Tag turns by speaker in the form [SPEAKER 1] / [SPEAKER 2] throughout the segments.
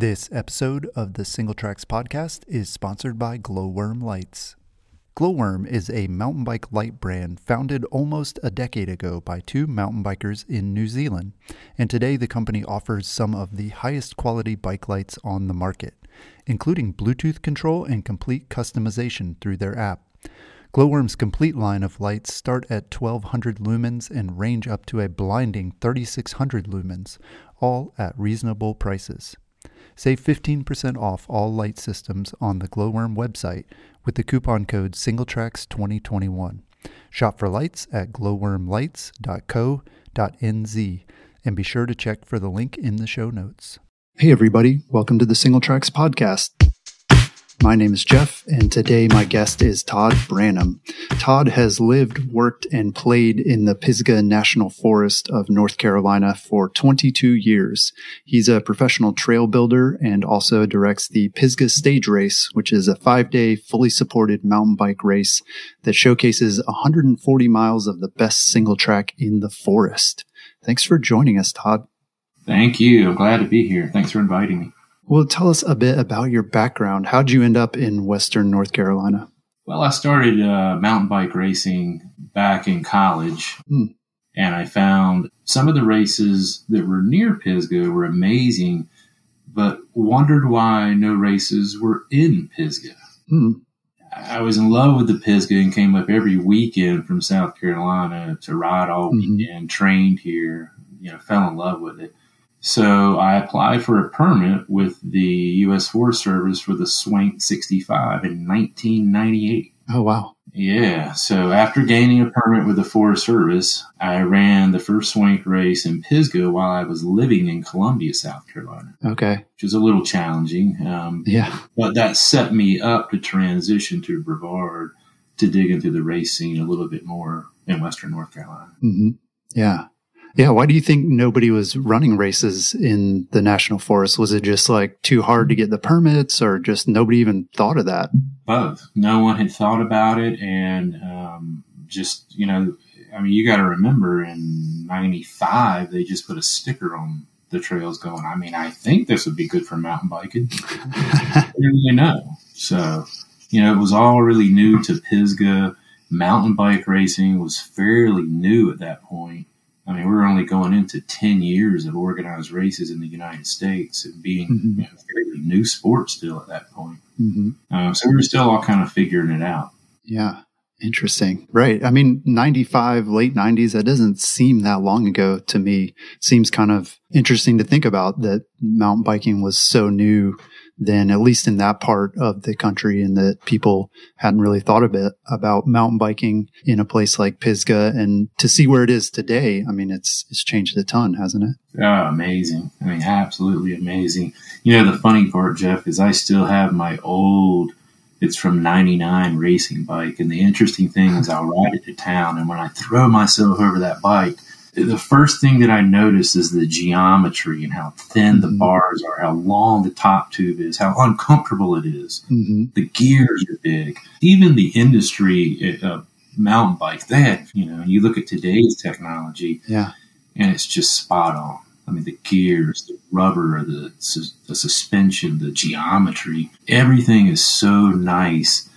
[SPEAKER 1] This episode of the Single Tracks podcast is sponsored by Gloworm Lights. Gloworm is a mountain bike light brand founded almost a decade ago by two mountain bikers in New Zealand, and today the company offers some of the highest quality bike lights on the market, including Bluetooth control and complete customization through their app. Gloworm's complete line of lights start at 1200 lumens and range up to a blinding 3600 lumens, all at reasonable prices. Save 15% off all light systems on the Gloworm website with the coupon code SingleTracks2021. Shop for lights at glowwormlights.co.nz and be sure to check for the link in the show notes. Hey, everybody. Welcome to the Single Tracks Podcast. My name is Jeff, and today my guest is Todd Branham. Todd has lived, worked, and played in the Pisgah National Forest of North Carolina for 22 years. He's a professional trail builder and also directs the Pisgah Stage Race, which is a five day, fully supported mountain bike race that showcases 140 miles of the best single track in the forest. Thanks for joining us, Todd.
[SPEAKER 2] Thank you. Glad to be here. Thanks for inviting me.
[SPEAKER 1] Well, tell us a bit about your background. How'd you end up in Western North Carolina?
[SPEAKER 2] Well, I started uh, mountain bike racing back in college, hmm. and I found some of the races that were near Pisgah were amazing, but wondered why no races were in Pisgah. Hmm. I was in love with the Pisgah and came up every weekend from South Carolina to ride all mm-hmm. weekend, trained here, you know, fell in love with it. So I applied for a permit with the U.S. Forest Service for the Swank 65 in 1998.
[SPEAKER 1] Oh, wow.
[SPEAKER 2] Yeah. So after gaining a permit with the Forest Service, I ran the first Swank race in Pisgah while I was living in Columbia, South Carolina.
[SPEAKER 1] Okay.
[SPEAKER 2] Which was a little challenging. Um,
[SPEAKER 1] yeah.
[SPEAKER 2] But that set me up to transition to Brevard to dig into the race scene a little bit more in Western North Carolina.
[SPEAKER 1] Mm-hmm. Yeah. Yeah. Why do you think nobody was running races in the national forest? Was it just like too hard to get the permits or just nobody even thought of that?
[SPEAKER 2] Both. No one had thought about it. And um, just, you know, I mean, you got to remember in 95, they just put a sticker on the trails going, I mean, I think this would be good for mountain biking. I really know. So, you know, it was all really new to Pisgah. Mountain bike racing was fairly new at that point. I mean, we are only going into 10 years of organized races in the United States and being mm-hmm. you know, fairly new sport still at that point. Mm-hmm. Uh, so we were still all kind of figuring it out.
[SPEAKER 1] Yeah. Interesting. Right. I mean, 95, late 90s, that doesn't seem that long ago to me. Seems kind of interesting to think about that mountain biking was so new then, at least in that part of the country, and that people hadn't really thought a bit about mountain biking in a place like Pisgah. And to see where it is today, I mean, it's it's changed a ton, hasn't it?
[SPEAKER 2] Oh, amazing. I mean, absolutely amazing. You know, the funny part, Jeff, is I still have my old it's from 99 racing bike. And the interesting thing is I'll ride it to town. And when I throw myself over that bike, the first thing that I notice is the geometry and how thin the mm-hmm. bars are, how long the top tube is, how uncomfortable it is. Mm-hmm. The gears are big. Even the industry uh, mountain bike, they had, you know, you look at today's technology,
[SPEAKER 1] yeah,
[SPEAKER 2] and it's just spot on. I mean, the gears, the rubber, the, the suspension, the geometry, everything is so nice.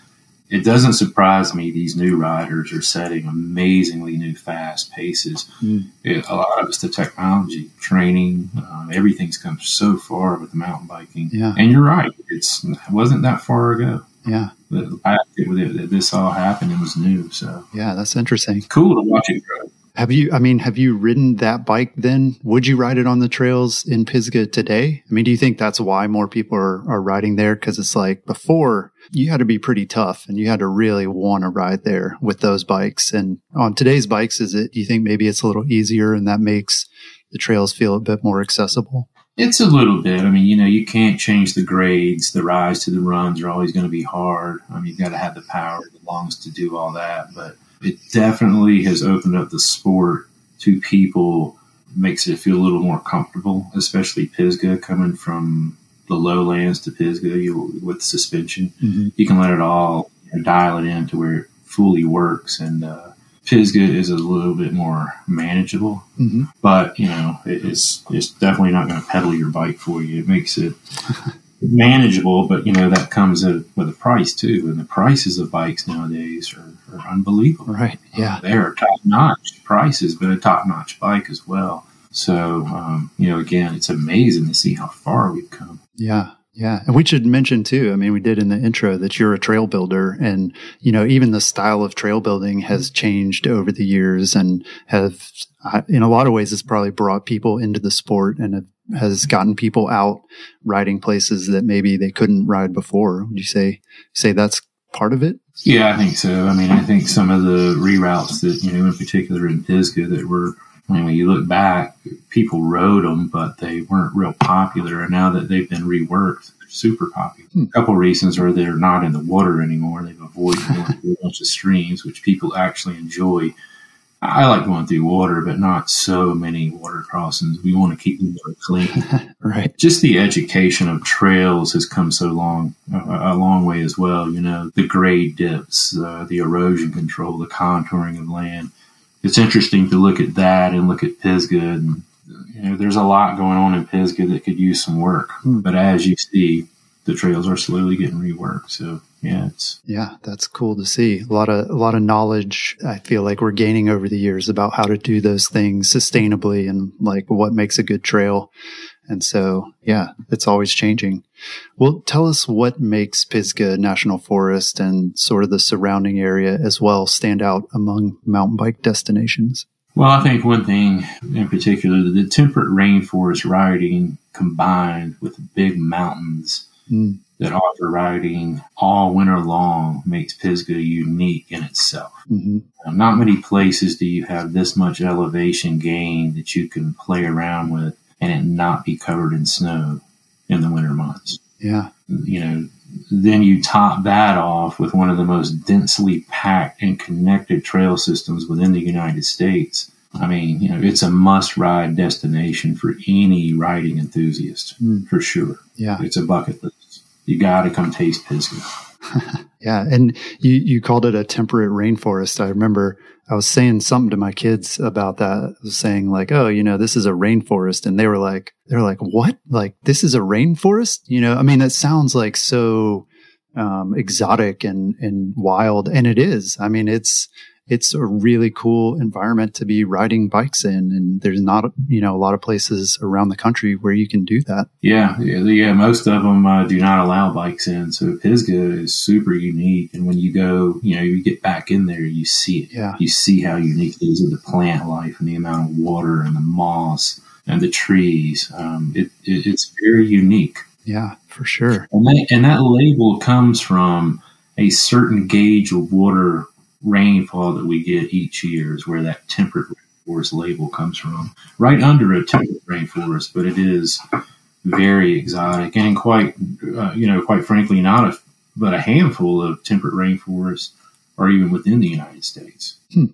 [SPEAKER 2] It doesn't surprise me these new riders are setting amazingly new fast paces. Mm. It, a lot of it's the technology, training, um, everything's come so far with the mountain biking.
[SPEAKER 1] Yeah.
[SPEAKER 2] And you're right, it's, it wasn't that far ago.
[SPEAKER 1] Yeah.
[SPEAKER 2] The, the fact that this all happened, it was new. So,
[SPEAKER 1] yeah, that's interesting.
[SPEAKER 2] Cool to watch it grow.
[SPEAKER 1] Have you, I mean, have you ridden that bike then? Would you ride it on the trails in Pisgah today? I mean, do you think that's why more people are, are riding there? Cause it's like before you had to be pretty tough and you had to really want to ride there with those bikes. And on today's bikes, is it, do you think maybe it's a little easier and that makes the trails feel a bit more accessible?
[SPEAKER 2] It's a little bit. I mean, you know, you can't change the grades. The rise to the runs are always going to be hard. I mean, you've got to have the power, the lungs to do all that. But it definitely has opened up the sport to people, makes it feel a little more comfortable, especially Pisgah coming from the lowlands to Pisgah you, with suspension. Mm-hmm. You can let it all you know, dial it in to where it fully works. And uh, Pisgah is a little bit more manageable, mm-hmm. but you know it's it's definitely not going to pedal your bike for you. It makes it manageable, but you know that comes with a price too, and the prices of bikes nowadays are, are unbelievable.
[SPEAKER 1] Right? Yeah,
[SPEAKER 2] uh, they are top notch prices, but a top notch bike as well. So um, you know, again, it's amazing to see how far we've come.
[SPEAKER 1] Yeah, yeah. And we should mention too, I mean, we did in the intro that you're a trail builder and, you know, even the style of trail building has changed over the years and have, in a lot of ways, it's probably brought people into the sport and has gotten people out riding places that maybe they couldn't ride before. Would you say, say that's part of it?
[SPEAKER 2] Yeah, I think so. I mean, I think some of the reroutes that, you know, in particular in Pisgah that were, When you look back, people rode them, but they weren't real popular. And now that they've been reworked, they're super popular. Hmm. A couple reasons are they're not in the water anymore. They've avoided going through a bunch of streams, which people actually enjoy. I like going through water, but not so many water crossings. We want to keep them clean.
[SPEAKER 1] right.
[SPEAKER 2] Just the education of trails has come so long, a, long way as well. You know, the grade dips, uh, the erosion control, the contouring of land it's interesting to look at that and look at Pisgah. And, you know, there's a lot going on in Pisgah that could use some work. Hmm. But as you see, the trails are slowly getting reworked. So yeah, it's
[SPEAKER 1] yeah, that's cool to see. A lot of a lot of knowledge. I feel like we're gaining over the years about how to do those things sustainably and like what makes a good trail. And so, yeah, it's always changing. Well, tell us what makes Pisgah National Forest and sort of the surrounding area as well stand out among mountain bike destinations.
[SPEAKER 2] Well, I think one thing in particular, the temperate rainforest riding combined with big mountains mm. that offer riding all winter long makes Pisgah unique in itself. Mm-hmm. not many places do you have this much elevation gain that you can play around with and it not be covered in snow in the winter months.
[SPEAKER 1] Yeah.
[SPEAKER 2] You know, then you top that off with one of the most densely packed and connected trail systems within the United States. I mean, you know, it's a must ride destination for any riding enthusiast mm. for sure.
[SPEAKER 1] Yeah.
[SPEAKER 2] It's a bucket list. You got to come taste Pisgah.
[SPEAKER 1] yeah. And you, you called it a temperate rainforest. I remember I was saying something to my kids about that. Saying like, oh, you know, this is a rainforest. And they were like, they're like, what? Like, this is a rainforest? You know, I mean, that sounds like so, um, exotic and, and wild. And it is. I mean, it's, it's a really cool environment to be riding bikes in. And there's not, you know, a lot of places around the country where you can do that.
[SPEAKER 2] Yeah. Yeah. yeah most of them uh, do not allow bikes in. So Pisgah is super unique. And when you go, you know, you get back in there, you see it.
[SPEAKER 1] Yeah.
[SPEAKER 2] You see how unique it is with the plant life and the amount of water and the moss and the trees. Um, it, it, it's very unique.
[SPEAKER 1] Yeah, for sure.
[SPEAKER 2] And that, and that label comes from a certain gauge of water rainfall that we get each year is where that temperate rainforest label comes from. Right under a temperate rainforest, but it is very exotic and quite, uh, you know, quite frankly, not a but a handful of temperate rainforests are even within the United States.
[SPEAKER 1] Hmm.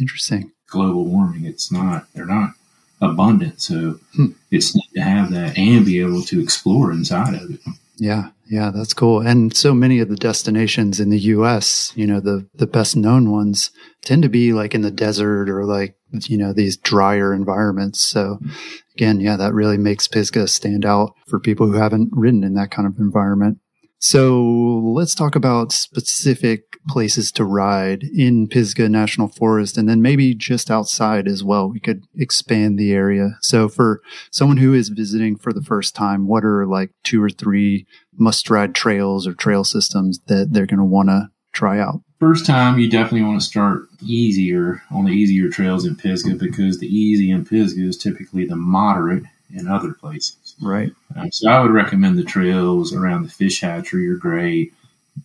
[SPEAKER 1] Interesting.
[SPEAKER 2] Global warming, it's not. They're not abundant, so hmm. it's neat to have that and be able to explore inside of it.
[SPEAKER 1] Yeah, yeah, that's cool. And so many of the destinations in the US, you know, the the best known ones tend to be like in the desert or like, you know, these drier environments. So again, yeah, that really makes Pisgah stand out for people who haven't ridden in that kind of environment. So let's talk about specific places to ride in Pisgah National Forest and then maybe just outside as well. We could expand the area. So for someone who is visiting for the first time, what are like two or three must ride trails or trail systems that they're going to want to try out?
[SPEAKER 2] First time, you definitely want to start easier on the easier trails in Pisgah because the easy in Pisgah is typically the moderate in other places.
[SPEAKER 1] Right.
[SPEAKER 2] Um, so I would recommend the trails around the fish hatchery are great.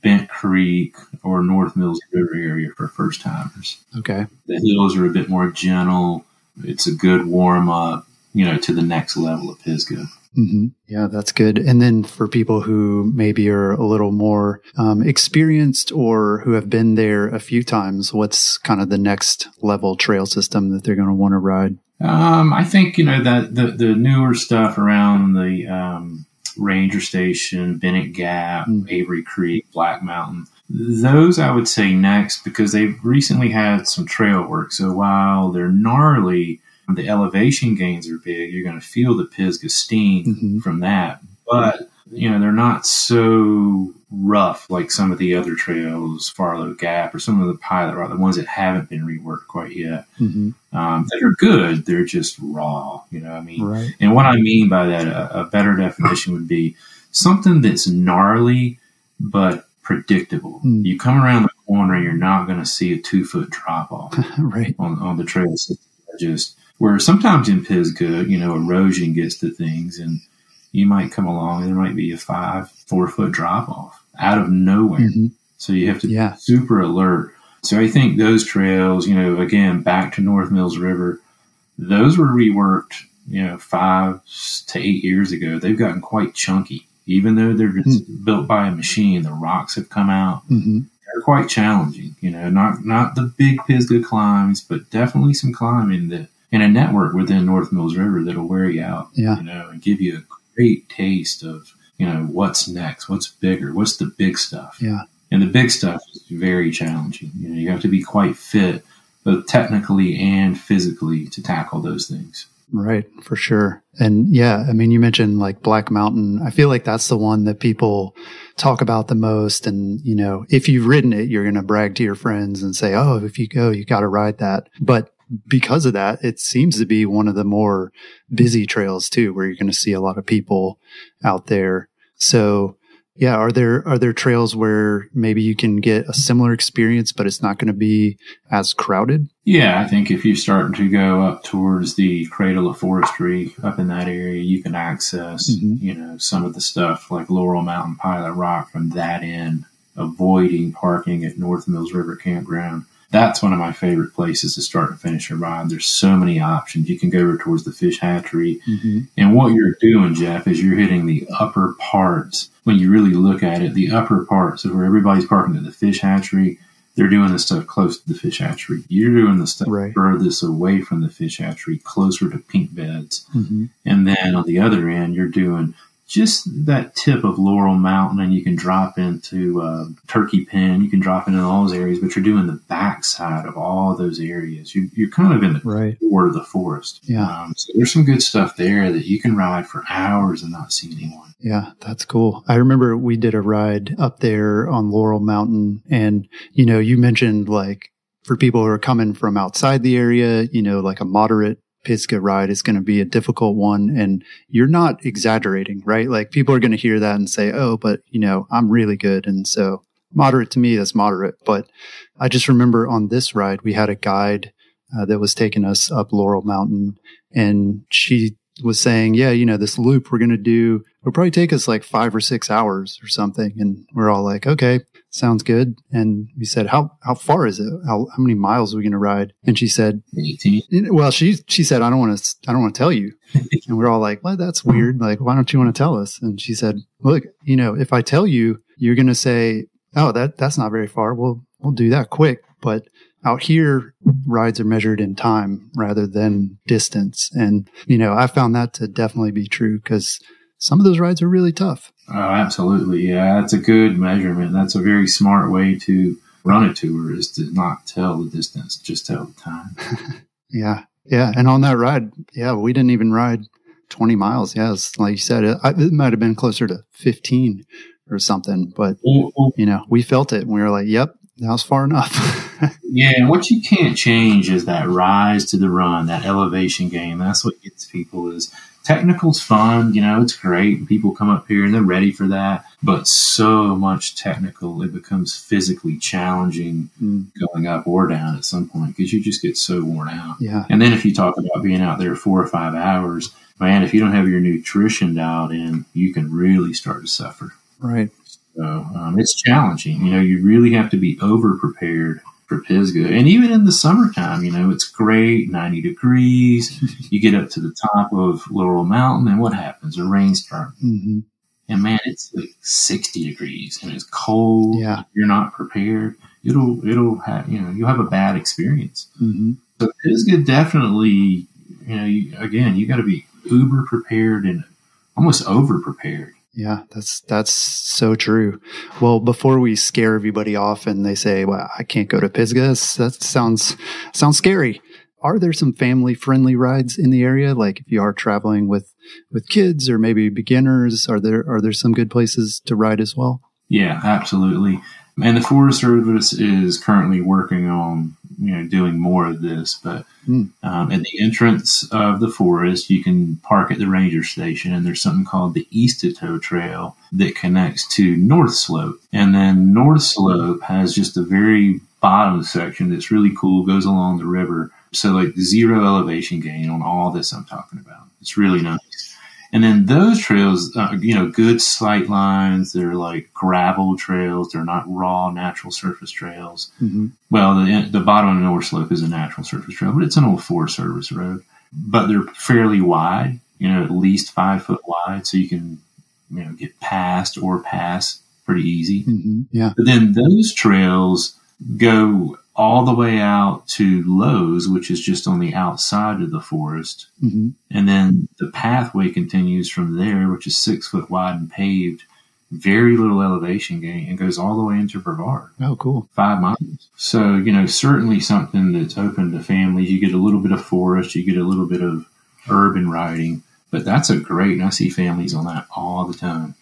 [SPEAKER 2] Bent Creek or North Mills River area for first timers.
[SPEAKER 1] Okay.
[SPEAKER 2] The hills are a bit more gentle. It's a good warm up, you know, to the next level of Pisgah.
[SPEAKER 1] Mm-hmm. Yeah, that's good. And then for people who maybe are a little more um, experienced or who have been there a few times, what's kind of the next level trail system that they're going to want to ride?
[SPEAKER 2] Um, I think you know that the the newer stuff around the um, Ranger Station, Bennett Gap, mm. Avery Creek, Black Mountain. Those I would say next because they've recently had some trail work. So while they're gnarly, the elevation gains are big. You're going to feel the Pisgah steam mm-hmm. from that, but you know they're not so rough like some of the other trails, Farlow Gap or some of the pilot route, the ones that haven't been reworked quite yet. Mm-hmm. Um, that are good. They're just raw. You know, what I mean, right. and what I mean by that, a, a better definition would be something that's gnarly but predictable. Mm. You come around the corner, you're not going to see a two foot drop off
[SPEAKER 1] right
[SPEAKER 2] on, on the trail. So just where sometimes in Pisgah, you know, erosion gets to things and you might come along and there might be a five, four foot drop off out of nowhere. Mm-hmm. So you have to yeah. be super alert. So I think those trails, you know, again, back to North Mills River, those were reworked, you know, five to eight years ago. They've gotten quite chunky. Even though they're mm-hmm. built by a machine, the rocks have come out. Mm-hmm. They're quite challenging, you know, not not the big Pisgah climbs, but definitely some climbing that in a network within North Mills River that'll wear you out,
[SPEAKER 1] yeah.
[SPEAKER 2] you know, and give you a great taste of, you know, what's next, what's bigger, what's the big stuff.
[SPEAKER 1] Yeah.
[SPEAKER 2] And the big stuff is very challenging. You know, you have to be quite fit, both technically and physically, to tackle those things.
[SPEAKER 1] Right, for sure. And yeah, I mean, you mentioned like Black Mountain. I feel like that's the one that people talk about the most. And, you know, if you've ridden it, you're going to brag to your friends and say, Oh, if you go, you got to ride that. But because of that, it seems to be one of the more busy trails too, where you're going to see a lot of people out there. So yeah, are there are there trails where maybe you can get a similar experience, but it's not going to be as crowded?
[SPEAKER 2] Yeah, I think if you're starting to go up towards the Cradle of Forestry, up in that area, you can access mm-hmm. you know some of the stuff like Laurel Mountain Pilot Rock from that end, avoiding parking at North Mills River Campground that's one of my favorite places to start and finish a ride. There's so many options. You can go over towards the fish hatchery. Mm-hmm. And what you're doing, Jeff, is you're hitting the upper parts. When you really look at it, the upper parts of where everybody's parking at the fish hatchery, they're doing the stuff close to the fish hatchery. You're doing the stuff right. furthest away from the fish hatchery, closer to pink beds. Mm-hmm. And then on the other end, you're doing just that tip of Laurel Mountain, and you can drop into uh, Turkey Pen. You can drop into all those areas, but you're doing the backside of all those areas. You, are kind of in the
[SPEAKER 1] right.
[SPEAKER 2] core of the forest.
[SPEAKER 1] Yeah.
[SPEAKER 2] Um, so there's some good stuff there that you can ride for hours and not see anyone.
[SPEAKER 1] Yeah, that's cool. I remember we did a ride up there on Laurel Mountain, and you know, you mentioned like for people who are coming from outside the area, you know, like a moderate Pisgah ride is going to be a difficult one. And you're not exaggerating, right? Like people are going to hear that and say, Oh, but you know, I'm really good. And so moderate to me, that's moderate. But I just remember on this ride, we had a guide uh, that was taking us up Laurel Mountain and she was saying, yeah, you know, this loop we're going to do will probably take us like five or six hours or something. And we're all like, okay, sounds good. And we said, how, how far is it? How, how many miles are we going to ride? And she said,
[SPEAKER 2] 18.
[SPEAKER 1] Well, she, she said, I don't want to, I don't want to tell you. and we're all like, well, that's weird. Like, why don't you want to tell us? And she said, look, you know, if I tell you, you're going to say, oh, that, that's not very far. We'll, we'll do that quick. But out here, rides are measured in time rather than distance. And, you know, I found that to definitely be true because some of those rides are really tough.
[SPEAKER 2] Oh, absolutely. Yeah, that's a good measurement. That's a very smart way to run a tour is to not tell the distance, just tell the time.
[SPEAKER 1] yeah. Yeah. And on that ride, yeah, we didn't even ride 20 miles. Yeah. like you said, it, it might have been closer to 15 or something, but, you know, we felt it and we were like, yep, that was far enough.
[SPEAKER 2] yeah, and what you can't change is that rise to the run, that elevation game. That's what gets people is technical's fun, you know, it's great. People come up here and they're ready for that. But so much technical, it becomes physically challenging mm. going up or down at some point because you just get so worn out.
[SPEAKER 1] Yeah.
[SPEAKER 2] And then if you talk about being out there four or five hours, man, if you don't have your nutrition dialed in, you can really start to suffer.
[SPEAKER 1] Right.
[SPEAKER 2] So um, it's challenging. You know, you really have to be over prepared for Pisgah. And even in the summertime, you know, it's great, 90 degrees. you get up to the top of Laurel Mountain, and what happens? A rainstorm.
[SPEAKER 1] Mm-hmm.
[SPEAKER 2] And man, it's like 60 degrees and it's cold.
[SPEAKER 1] Yeah.
[SPEAKER 2] You're not prepared. It'll, it'll have, you know, you'll have a bad experience.
[SPEAKER 1] Mm-hmm.
[SPEAKER 2] So Pisgah definitely, you know, you, again, you got to be uber prepared and almost over prepared.
[SPEAKER 1] Yeah, that's that's so true. Well, before we scare everybody off and they say, "Well, I can't go to Pisgah," that sounds sounds scary. Are there some family friendly rides in the area? Like if you are traveling with with kids or maybe beginners, are there are there some good places to ride as well?
[SPEAKER 2] Yeah, absolutely. And the Forest Service is currently working on you know doing more of this. But
[SPEAKER 1] Mm.
[SPEAKER 2] um, at the entrance of the forest, you can park at the ranger station, and there's something called the Estatoe Trail that connects to North Slope. And then North Slope has just a very bottom section that's really cool, goes along the river. So like zero elevation gain on all this I'm talking about. It's really nice. And then those trails, uh, you know, good sight lines. They're like gravel trails. They're not raw natural surface trails.
[SPEAKER 1] Mm-hmm.
[SPEAKER 2] Well, the, the bottom of the North Slope is a natural surface trail, but it's an old Forest Service road. But they're fairly wide, you know, at least five foot wide, so you can, you know, get past or pass pretty easy.
[SPEAKER 1] Mm-hmm. Yeah.
[SPEAKER 2] But then those trails go all the way out to Lowe's, which is just on the outside of the forest.
[SPEAKER 1] Mm-hmm.
[SPEAKER 2] And then the pathway continues from there, which is six foot wide and paved, very little elevation gain, and goes all the way into Brevard,
[SPEAKER 1] Oh, cool.
[SPEAKER 2] five miles. So, you know, certainly something that's open to families. You get a little bit of forest, you get a little bit of urban riding, but that's a great, and I see families on that all the time.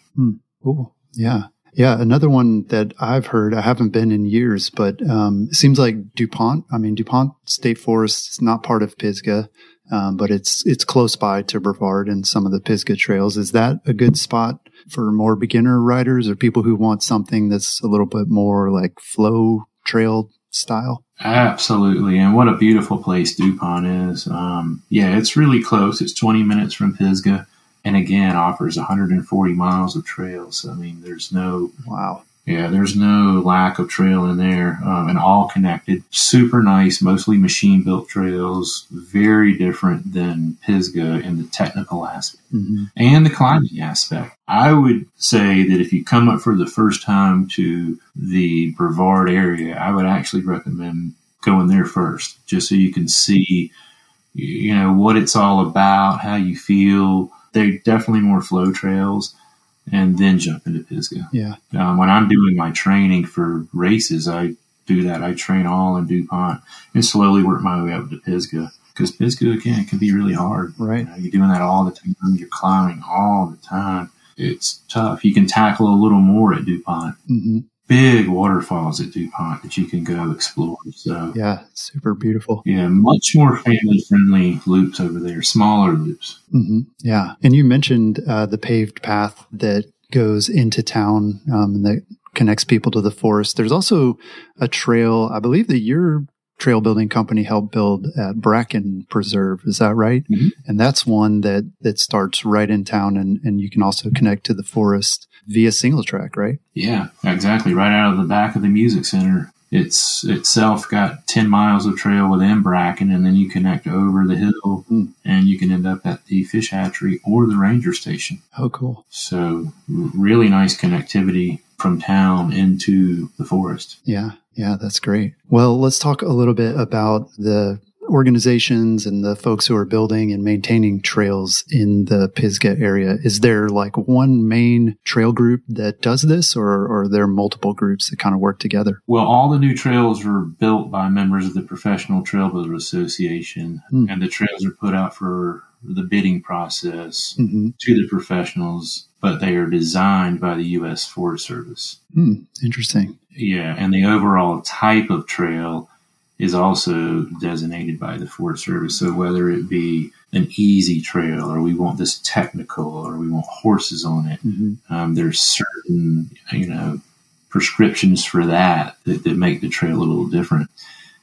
[SPEAKER 1] Cool. Yeah. Yeah. Another one that I've heard, I haven't been in years, but um, it seems like DuPont. I mean, DuPont State Forest is not part of Pisgah, um, but it's it's close by to Brevard and some of the Pisgah trails. Is that a good spot for more beginner riders or people who want something that's a little bit more like flow trail style?
[SPEAKER 2] Absolutely, and what a beautiful place DuPont is. Um, yeah, it's really close. It's 20 minutes from Pisgah, and again offers 140 miles of trails. So, I mean, there's no
[SPEAKER 1] Wow.
[SPEAKER 2] yeah, there's no lack of trail in there, um, and all connected. Super nice, mostly machine built trails. Very different than Pisgah in the technical aspect
[SPEAKER 1] hmm
[SPEAKER 2] and the climbing aspect. I would say that if you come up for the first time to the Brevard area, I would actually recommend going there first, just so you can see, you know, what it's all about, how you feel. They're definitely more flow trails, and then jump into Pisgah.
[SPEAKER 1] Yeah.
[SPEAKER 2] Um, when I'm doing my training for races, I do that. I train all in DuPont and slowly work my way up to Pisgah. Because Pisgah, again, can be really hard.
[SPEAKER 1] Right.
[SPEAKER 2] You you're doing that all the time. You're climbing all the time. It's tough. You can tackle a little more at DuPont.
[SPEAKER 1] hmm
[SPEAKER 2] Big waterfalls at DuPont that you can go explore. So,
[SPEAKER 1] Yeah. Super beautiful.
[SPEAKER 2] yeah, much more family friendly loops over there, smaller loops.
[SPEAKER 1] hmm Yeah. And you mentioned uh, the paved path that goes into town um, and that connects people to the forest. There's also a trail, I believe that your trail building company helped build at Bracken Preserve. Is that right?
[SPEAKER 2] Mhm.
[SPEAKER 1] And that's one that, that starts right in town and, and you can also connect to the forest via single track, right?
[SPEAKER 2] Yeah, exactly. Right out of the back of the music center. It's itself got 10 miles of trail within Bracken, and then you connect over the hill
[SPEAKER 1] Hmm.
[SPEAKER 2] and you can end up at the fish hatchery or the ranger station.
[SPEAKER 1] Oh, cool.
[SPEAKER 2] So, really nice connectivity from town into the forest.
[SPEAKER 1] Yeah, yeah, that's great. Well, let's talk a little bit about the organizations and the folks who are building and maintaining trails in the Pisgah area. Is there like one main trail group that does this, or, or are there multiple groups that kind of work together?
[SPEAKER 2] Well, all the new trails were built by members of the Professional Trail Builder Association,
[SPEAKER 1] Hmm.
[SPEAKER 2] and the trails are put out for the bidding process
[SPEAKER 1] hmm
[SPEAKER 2] to the professionals, but they are designed by the U.S. Forest Service.
[SPEAKER 1] Hmm, interesting.
[SPEAKER 2] Yeah, and the overall type of trail is also designated by the Forest Service. So whether it be an easy trail, or we want this technical, or we want horses on it,
[SPEAKER 1] hmm
[SPEAKER 2] um, there's certain you know prescriptions for that, that that make the trail a little different.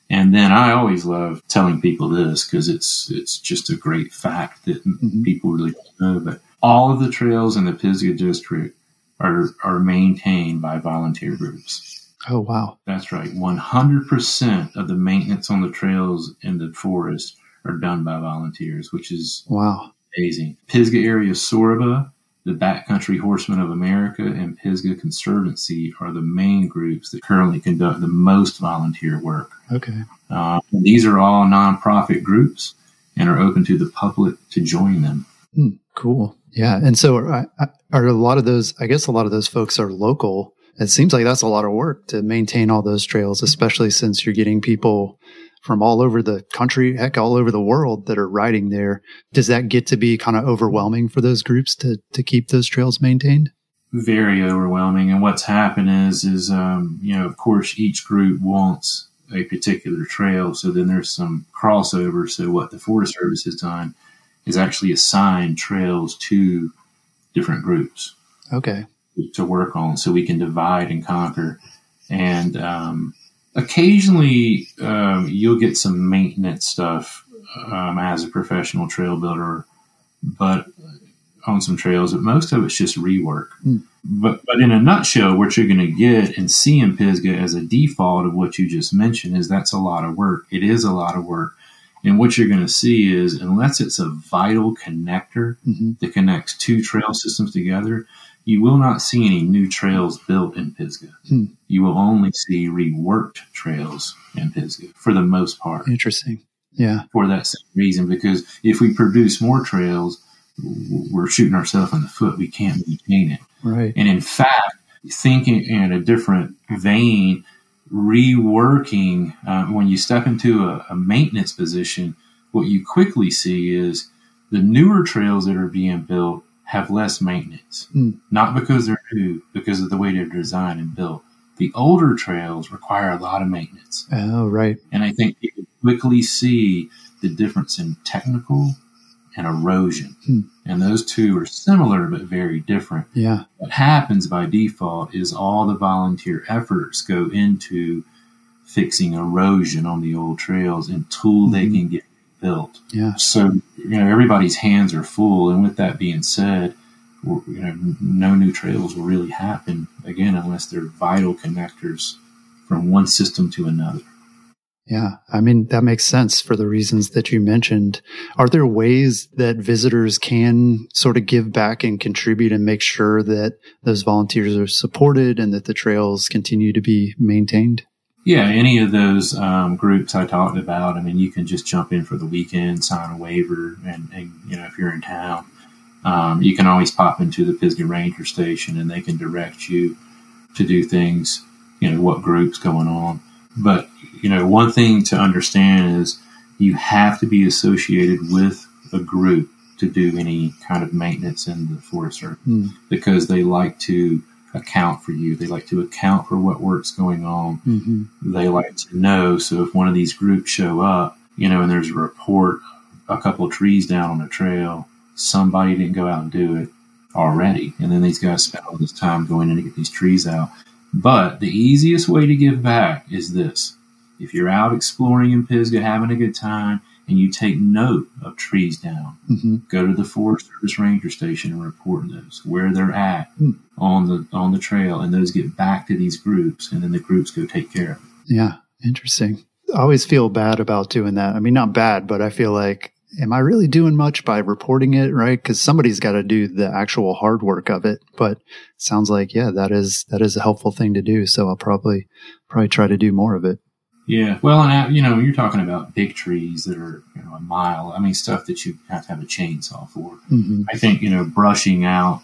[SPEAKER 2] And then I always love telling people this because it's it's just a great fact that
[SPEAKER 1] Mhm.
[SPEAKER 2] people really don't know. But all of the trails in the Pisgah district are are maintained by volunteer groups.
[SPEAKER 1] Oh, wow.
[SPEAKER 2] That's right. 100% of the maintenance on the trails in the forest are done by volunteers, which is
[SPEAKER 1] wow
[SPEAKER 2] amazing. Pisgah Area Sorba, the Backcountry Horsemen of America, and Pisgah Conservancy are the main groups that currently conduct the most volunteer work.
[SPEAKER 1] Okay.
[SPEAKER 2] Uh, these are all nonprofit groups and are open to the public to join them.
[SPEAKER 1] Hmm, cool. Yeah. And so are, are a lot of those, I guess a lot of those folks are local. It seems like that's a lot of work to maintain all those trails, especially since you're getting people from all over the country, heck, all over the world that are riding there. Does that get to be kind of overwhelming for those groups to, to keep those trails maintained?
[SPEAKER 2] Very overwhelming. And what's happened is, is, um, you know, of course, each group wants a particular trail. So then there's some crossover. So what the Forest Service has done is actually assign trails to different groups.
[SPEAKER 1] Okay.
[SPEAKER 2] To work on so we can divide and conquer. And, um, occasionally um, you'll get some maintenance stuff um, as a professional trail builder, but on some trails, but most of it's just rework. Mm. But but in a nutshell, what you're going to get and see in Pisgah as a default of what you just mentioned is that's a lot of work. It is a lot of work. And what you're going to see is, unless it's a vital connector mm-hmm. that connects two trail systems together, you will not see any new trails built in Pisgah. Hmm. You will only see reworked trails in Pisgah for the most part.
[SPEAKER 1] Interesting. Yeah.
[SPEAKER 2] For that same reason, because if we produce more trails, we're shooting ourselves in the foot. We can't maintain it.
[SPEAKER 1] Right.
[SPEAKER 2] And in fact, thinking in a different vein, reworking, uh, when you step into a, a maintenance position, what you quickly see is the newer trails that are being built have less maintenance. Mm. Not because they're new, because of the way they're designed and built. The older trails require a lot of maintenance.
[SPEAKER 1] Oh, right.
[SPEAKER 2] And I think you can quickly see the difference in technical and erosion. Hmm. And those two are similar but very different.
[SPEAKER 1] Yeah.
[SPEAKER 2] What happens by default is all the volunteer efforts go into fixing erosion on the old trails until mm-hmm. they can get built.
[SPEAKER 1] Yeah.
[SPEAKER 2] So you know everybody's hands are full, and with that being said, you know no new trails will really happen again unless they're vital connectors from one system to another.
[SPEAKER 1] Yeah, I mean, that makes sense for the reasons that you mentioned. Are there ways that visitors can sort of give back and contribute and make sure that those volunteers are supported and that the trails continue to be maintained?
[SPEAKER 2] Yeah, any of those um, groups I talked about. I mean, you can just jump in for the weekend, sign a waiver, and, and you know if you're in town, um, you can always pop into the Pisgah Ranger Station, and they can direct you to do things. You know what groups going on, but you know one thing to understand is you have to be associated with a group to do any kind of maintenance in the forest service mm. because they like to account for you. They like to account for what work's going on. Mm-hmm. They like to know. So if one of these groups show up, you know, and there's a report, a couple of trees down on the trail, somebody didn't go out and do it already. And then these guys spend all this time going in to get these trees out. But the easiest way to give back is this. If you're out exploring in Pisgah, having a good time, and you take note of trees down. Mm-hmm. Go to the Forest Service Ranger Station and report those where they're at mm. on the on the trail, and those get back to these groups, and then the groups go take care of it.
[SPEAKER 1] Yeah, interesting. I always feel bad about doing that. I mean, not bad, but I feel like, am I really doing much by reporting it? Right? Because somebody's got to do the actual hard work of it. But sounds like, yeah, that is that is a helpful thing to do. So I'll probably probably try to do more of it.
[SPEAKER 2] Yeah, well, and uh, you know, you're talking about big trees that are you know a mile. I mean, stuff that you have to have a chainsaw for. Mm-hmm. I think you know, brushing out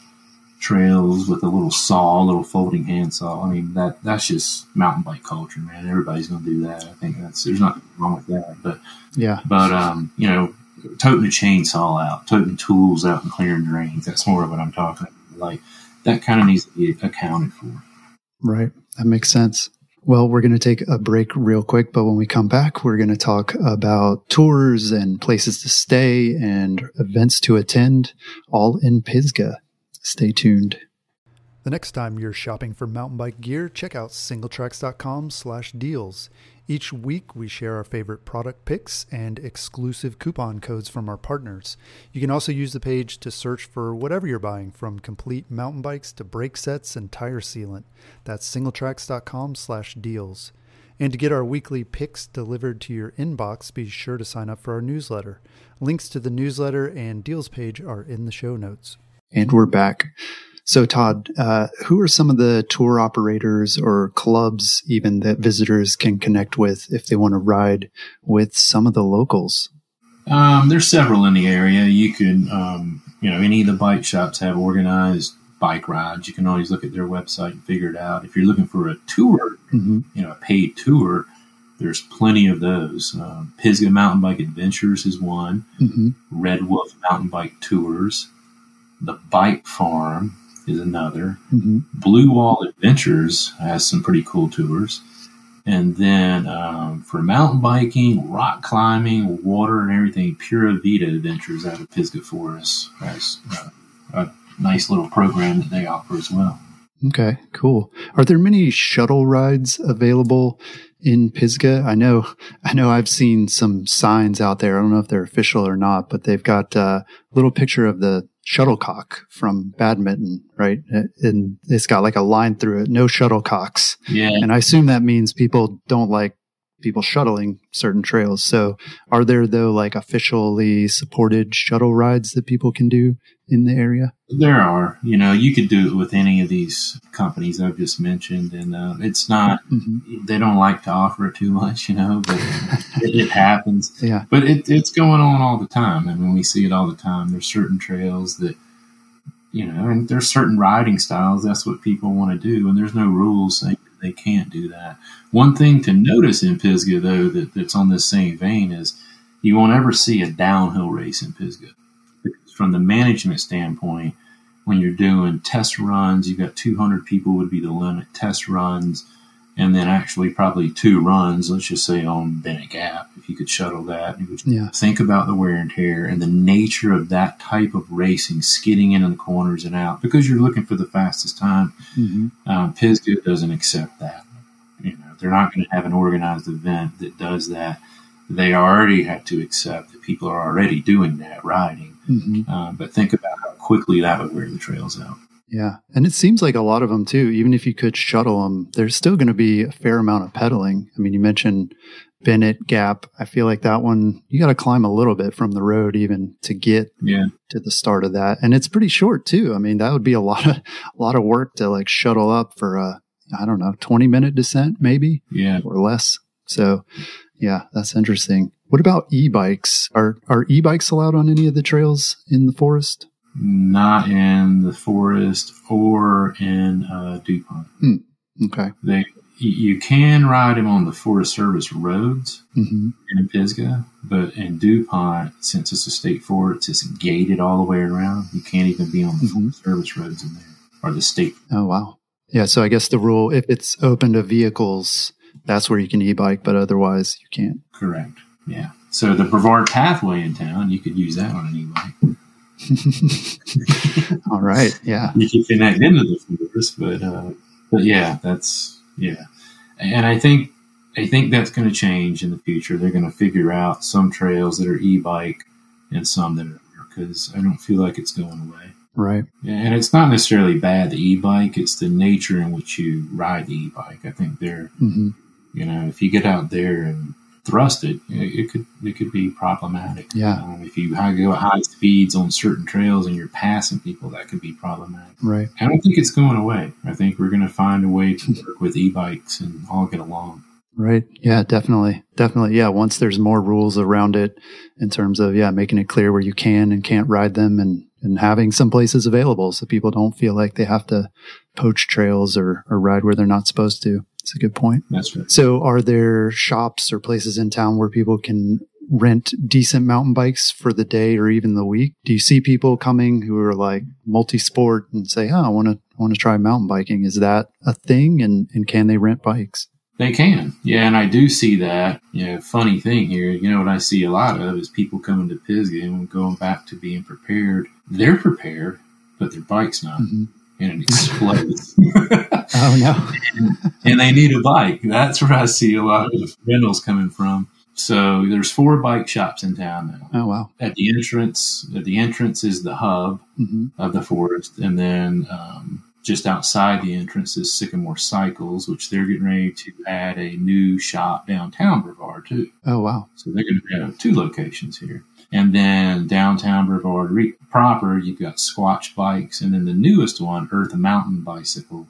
[SPEAKER 2] trails with a little saw, a little folding handsaw. I mean, that that's just mountain bike culture, man. Everybody's going to do that. I think that's there's nothing wrong with that. But
[SPEAKER 1] yeah,
[SPEAKER 2] but um, you know, toting a chainsaw out, toting tools out, and clearing drains. That's more of what I'm talking about. Like that kind of needs to be accounted for.
[SPEAKER 1] Right, that makes sense. Well, we're going to take a break real quick, but when we come back, we're going to talk about tours and places to stay and events to attend, all in Pisgah. Stay tuned. The next time you're shopping for mountain bike gear, check out singletracks.com slash deals. Each week, we share our favorite product picks and exclusive coupon codes from our partners. You can also use the page to search for whatever you're buying, from complete mountain bikes to brake sets and tire sealant. That's singletracks.com slash deals. And to get our weekly picks delivered to your inbox, be sure to sign up for our newsletter. Links to the newsletter and deals page are in the show notes. And we're back. So, Todd, uh, who are some of the tour operators or clubs even that visitors can connect with if they want to ride with some of the locals?
[SPEAKER 2] Um, there's several in the area. You can, um, you know, any of the bike shops have organized bike rides. You can always look at their website and figure it out. If you're looking for a tour, mm-hmm. you know, a paid tour, there's plenty of those. Um, Pisgah Mountain Bike Adventures is one. Mm-hmm. Red Wolf Mountain Bike Tours. The Bike Farm is another. Mm-hmm. Blue Wall Adventures has some pretty cool tours. And then um, for mountain biking, rock climbing, water, and everything, Pura Vida Adventures out of Pisgah Forest has uh, a nice little program that they offer as well.
[SPEAKER 1] Okay, cool. Are there many shuttle rides available in Pisgah? I know, I know I've seen some signs out there. I don't know if they're official or not, but they've got a little picture of the shuttlecock from badminton, right? And it's got like a line through it, no shuttlecocks.
[SPEAKER 2] Yeah.
[SPEAKER 1] And I assume that means people don't like people shuttling certain trails. So are there though like officially supported shuttle rides that people can do in the area?
[SPEAKER 2] There are. You know, you could do it with any of these companies I've just mentioned, and uh, it's not. Mm-hmm. They don't like to offer it too much, you know, but it, it, happens.
[SPEAKER 1] Yeah.
[SPEAKER 2] But it, it's going on all the time. I mean, we see it all the time. There's certain trails that. You know, and there's certain riding styles. That's what people want to do, and there's no rules saying they can't do that. One thing to notice in Pisgah, though, that, that's on this same vein is you won't ever see a downhill race in Pisgah from the management standpoint, when you're doing test runs, you've got 200 people would be the limit test runs, and then actually probably two runs. Let's just say on Bennett Gap, if you could shuttle that, you would yeah. think about the wear and tear and the nature of that type of racing, skidding in the corners and out, because you're looking for the fastest time. Mm-hmm. Um, Pisgah doesn't accept that. You know, they're not going to have an organized event that does that. They already have to accept that people are already doing that riding Mm-hmm. Uh, but think about how quickly that would wear the trails out.
[SPEAKER 1] Yeah. And it seems like a lot of them too, even if you could shuttle them, there's still going to be a fair amount of pedaling. I mean, you mentioned Bennett Gap. I feel like that one, you got to climb a little bit from the road even to get
[SPEAKER 2] yeah.
[SPEAKER 1] to the start of that. And it's pretty short too. I mean, that would be a lot of, a lot of work to like shuttle up for a, I don't know, 20 minute descent maybe.
[SPEAKER 2] Yeah.
[SPEAKER 1] Or less. So yeah, that's interesting. What about e-bikes? Are are e-bikes allowed on any of the trails in the forest?
[SPEAKER 2] Not in the forest or in uh, DuPont.
[SPEAKER 1] Hmm. Okay.
[SPEAKER 2] They you can ride him on the Forest Service roads mm-hmm. in Pisgah, but in DuPont, since it's a state forest, it's gated all the way around. You can't even be on the mm-hmm. Forest Service roads in there or the state.
[SPEAKER 1] Oh wow. Yeah, so I guess the rule if it's open to vehicles, that's where you can e-bike, but otherwise you can't.
[SPEAKER 2] Correct. Yeah. So the Brevard Pathway in town, you could use that on an e-bike.
[SPEAKER 1] All right. Yeah.
[SPEAKER 2] You can connect into the forest, but uh, but yeah, that's yeah. And I think I think that's going to change in the future. They're going to figure out some trails that are e-bike and some that are because I don't feel like it's going away.
[SPEAKER 1] Right.
[SPEAKER 2] And it's not necessarily bad the e-bike; it's the nature in which you ride the e-bike. I think they're, mm-hmm. you know, if you get out there and thrust it, it could it could be problematic.
[SPEAKER 1] Yeah.
[SPEAKER 2] Um, if you go at high speeds on certain trails and you're passing people, that could be problematic.
[SPEAKER 1] Right.
[SPEAKER 2] I don't think it's going away. I think we're going to find a way to work with e-bikes and all get along.
[SPEAKER 1] Right. Yeah, definitely. Definitely. Yeah. Once there's more rules around it in terms of, yeah, making it clear where you can and can't ride them and, and having some places available so people don't feel like they have to poach trails or, or ride where they're not supposed to. It's a good point.
[SPEAKER 2] That's right.
[SPEAKER 1] So, are there shops or places in town where people can rent decent mountain bikes for the day or even the week? Do you see people coming who are like multi-sport and say, "Oh, I want to want to try mountain biking"? Is that a thing? And and can they rent bikes?
[SPEAKER 2] They can, yeah, and I do see that. You know, funny thing here, you know what I see a lot of is people coming to Pisgah and going back to being prepared. They're prepared, but their bike's not. Mm-hmm and it explodes.
[SPEAKER 1] oh no!
[SPEAKER 2] and, and they need a bike. That's where I see a lot of rentals coming from. So there's four bike shops in town now.
[SPEAKER 1] Oh wow!
[SPEAKER 2] At the entrance, at the entrance is the hub
[SPEAKER 1] hmm
[SPEAKER 2] of the forest, and then um, just outside the entrance is Sycamore Cycles, which they're getting ready to add a new shop downtown Brevard too.
[SPEAKER 1] Oh wow!
[SPEAKER 2] So they're going to have two locations here. And then downtown Brevard re- proper, you've got Squatch Bikes, and then the newest one, Earth Mountain Bicycle,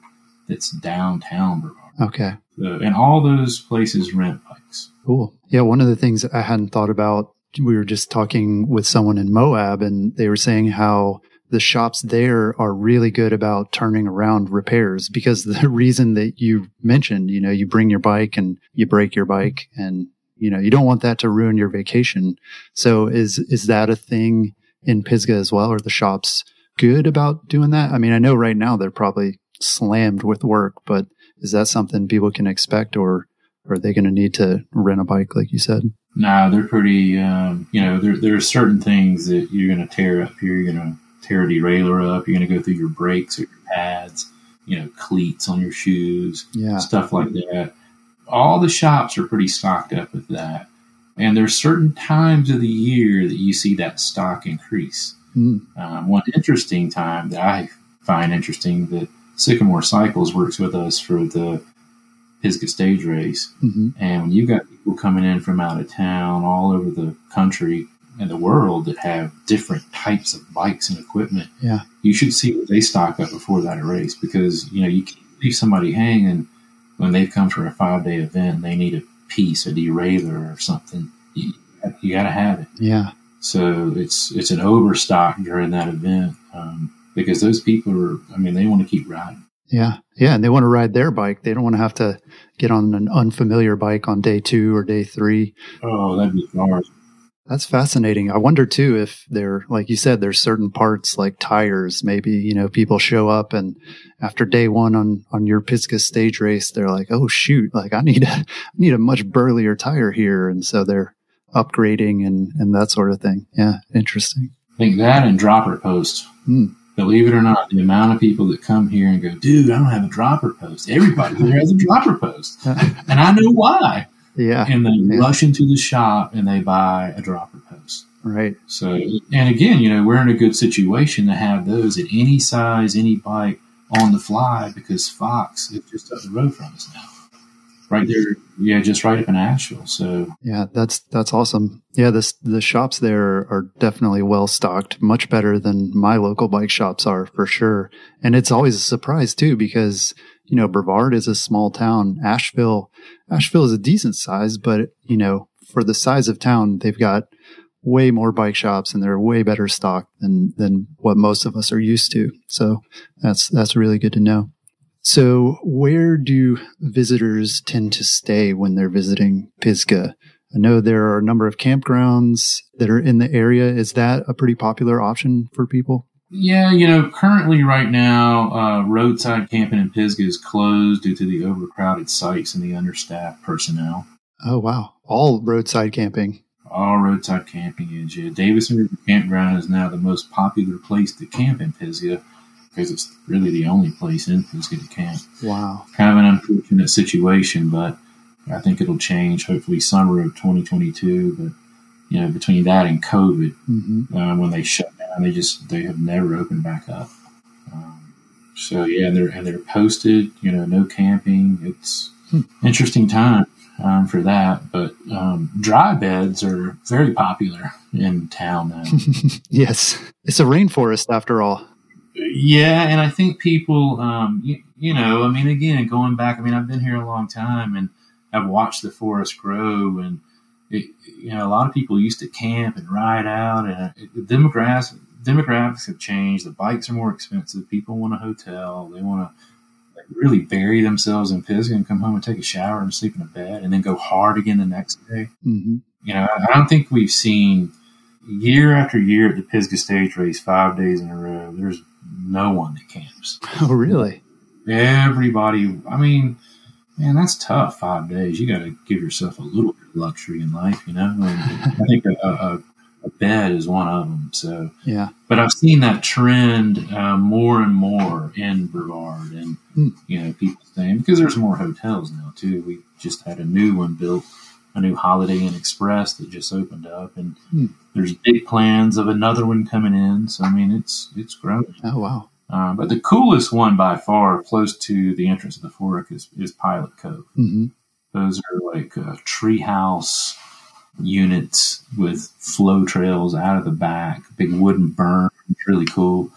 [SPEAKER 2] that's downtown Brevard.
[SPEAKER 1] Okay,
[SPEAKER 2] So, and all those places rent bikes.
[SPEAKER 1] cool. Yeah, one of the things I hadn't thought about. We were just talking with someone in Moab, and they were saying how the shops there are really good about turning around repairs because the reason that you mentioned, you know, you bring your bike and you break your bike and you know, you don't want that to ruin your vacation. So is is that a thing in Pisgah as well? Are the shops good about doing that? I mean, I know right now they're probably slammed with work, but is that something people can expect or are they going to need to rent a bike like you said?
[SPEAKER 2] Nah, they're pretty, um, you know, there, there are certain things that you're going to tear up here. You're going to tear a derailleur up. You're going to go through your brakes or your pads, you know, cleats on your shoes.
[SPEAKER 1] Yeah.
[SPEAKER 2] stuff like that. All the shops are pretty stocked up with that. And there's certain times of the year that you see that stock increase.
[SPEAKER 1] Mm.
[SPEAKER 2] Um, one interesting time that I find interesting that Sycamore Cycles works with us for the Pisgah Stage Race.
[SPEAKER 1] hmm
[SPEAKER 2] And when you've got people coming in from out of town, all over the country and the world that have different types of bikes and equipment,
[SPEAKER 1] Yeah.
[SPEAKER 2] you should see what they stock up before that race because you know you can't leave somebody hanging when they've come for a five day event and they need a piece, a derailleur or something. You, you got to have it.
[SPEAKER 1] Yeah.
[SPEAKER 2] So it's it's an overstock during that event um, because those people are. I mean, they want to keep riding.
[SPEAKER 1] Yeah. Yeah. And they want to ride their bike. They don't want to have to get on an unfamiliar bike on day two or day three.
[SPEAKER 2] Oh, that'd be hard.
[SPEAKER 1] That's fascinating. I wonder too if there, like you said, there's certain parts like tires. Maybe you know people show up and after day one on on your Pisgah stage race, they're like, "Oh shoot! Like I need a I need a much burlier tire here," and so they're upgrading and and that sort of thing. Yeah, interesting.
[SPEAKER 2] I think that and dropper post.
[SPEAKER 1] Hmm.
[SPEAKER 2] Believe it or not, the amount of people that come here and go, dude, I don't have a dropper post. Everybody here has a dropper post. And I know why.
[SPEAKER 1] Yeah,
[SPEAKER 2] And they
[SPEAKER 1] Yeah.
[SPEAKER 2] rush into the shop and they buy a dropper post.
[SPEAKER 1] right.
[SPEAKER 2] So, and again, you know, we're in a good situation to have those at any size, any bike on the fly because Fox is just up the road from us now. Right there, yeah, just right up in Asheville. So,
[SPEAKER 1] Yeah, that's that's awesome. Yeah, this the shops there are definitely well stocked, much better than my local bike shops are for sure. And it's always a surprise too because you know Brevard is a small town. Asheville, Asheville is a decent size, but you know for the size of town, they've got way more bike shops and they're way better stocked than than what most of us are used to. So that's that's really good to know. So, where do visitors tend to stay when they're visiting Pisgah? I know there are a number of campgrounds that are in the area. Is that a pretty popular option for people?
[SPEAKER 2] Yeah, you know, currently right now, uh, roadside camping in Pisgah is closed due to the overcrowded sites and the understaffed personnel.
[SPEAKER 1] Oh, wow. All roadside camping.
[SPEAKER 2] All roadside camping is, yeah. Davidson River Campground is now the most popular place to camp in Pisgah because it's really the only place in Pisgah to camp.
[SPEAKER 1] Wow.
[SPEAKER 2] kind of an unfortunate situation, but I think it'll change hopefully summer of 2022. But you know, between that and COVID,
[SPEAKER 1] hmm
[SPEAKER 2] um, when they shut down, they just they have never opened back up. Um, so yeah, and they're and they're posted. You know, no camping. It's
[SPEAKER 1] Hmm.
[SPEAKER 2] interesting time um, for that. But um, dry beds are very popular in town now.
[SPEAKER 1] yes. It's a rainforest after all.
[SPEAKER 2] Yeah, and I think people, um, you, you know, I mean, again, going back, I mean, I've been here a long time and I've watched the forest grow, and it, you know, a lot of people used to camp and ride out, and it, the demographics demographics have changed. The bikes are more expensive. People want a hotel. They want to like, really bury themselves in Pisgah and come home and take a shower and sleep in a bed, and then go hard again the next day.
[SPEAKER 1] hmm
[SPEAKER 2] You know, I I don't think we've seen year after year at the Pisgah Stage Race five days in a row. There's no one that camps.
[SPEAKER 1] Oh, really?
[SPEAKER 2] Everybody, I mean, man, that's tough. Five days. You got to give yourself a little bit of luxury in life, you know. And I think a, a, a bed is one of them. So
[SPEAKER 1] Yeah.
[SPEAKER 2] but I've seen that trend uh, more and more in Brevard, and
[SPEAKER 1] Hmm.
[SPEAKER 2] you know, people staying because there's more hotels now too. We just had a new one built, a new Holiday Inn Express that just opened up, and
[SPEAKER 1] Hmm.
[SPEAKER 2] there's big plans of another one coming in. So I mean, it's it's growing.
[SPEAKER 1] Oh wow.
[SPEAKER 2] Uh, but the coolest one by far, close to the entrance of the fork, is, is Pilot Cove.
[SPEAKER 1] hmm
[SPEAKER 2] Those are like uh, treehouse units with flow trails out of the back, big wooden berm. It's really cool.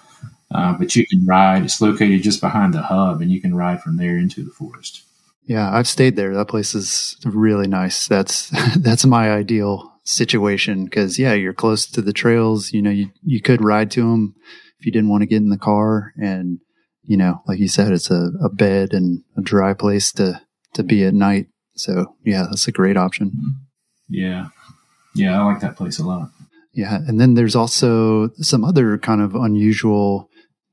[SPEAKER 2] Uh, but you can ride. It's located just behind the hub, and you can ride from there into the forest.
[SPEAKER 1] Yeah, I've stayed there. That place is really nice. That's that's my ideal situation because yeah, you're close to the trails. You know, you you could ride to them if you didn't want to get in the car, and you know, like you said, it's a, a bed and a dry place to to be at night. So yeah, that's a great option.
[SPEAKER 2] Yeah, yeah, I like that place a lot.
[SPEAKER 1] Yeah, and then there's also some other kind of unusual,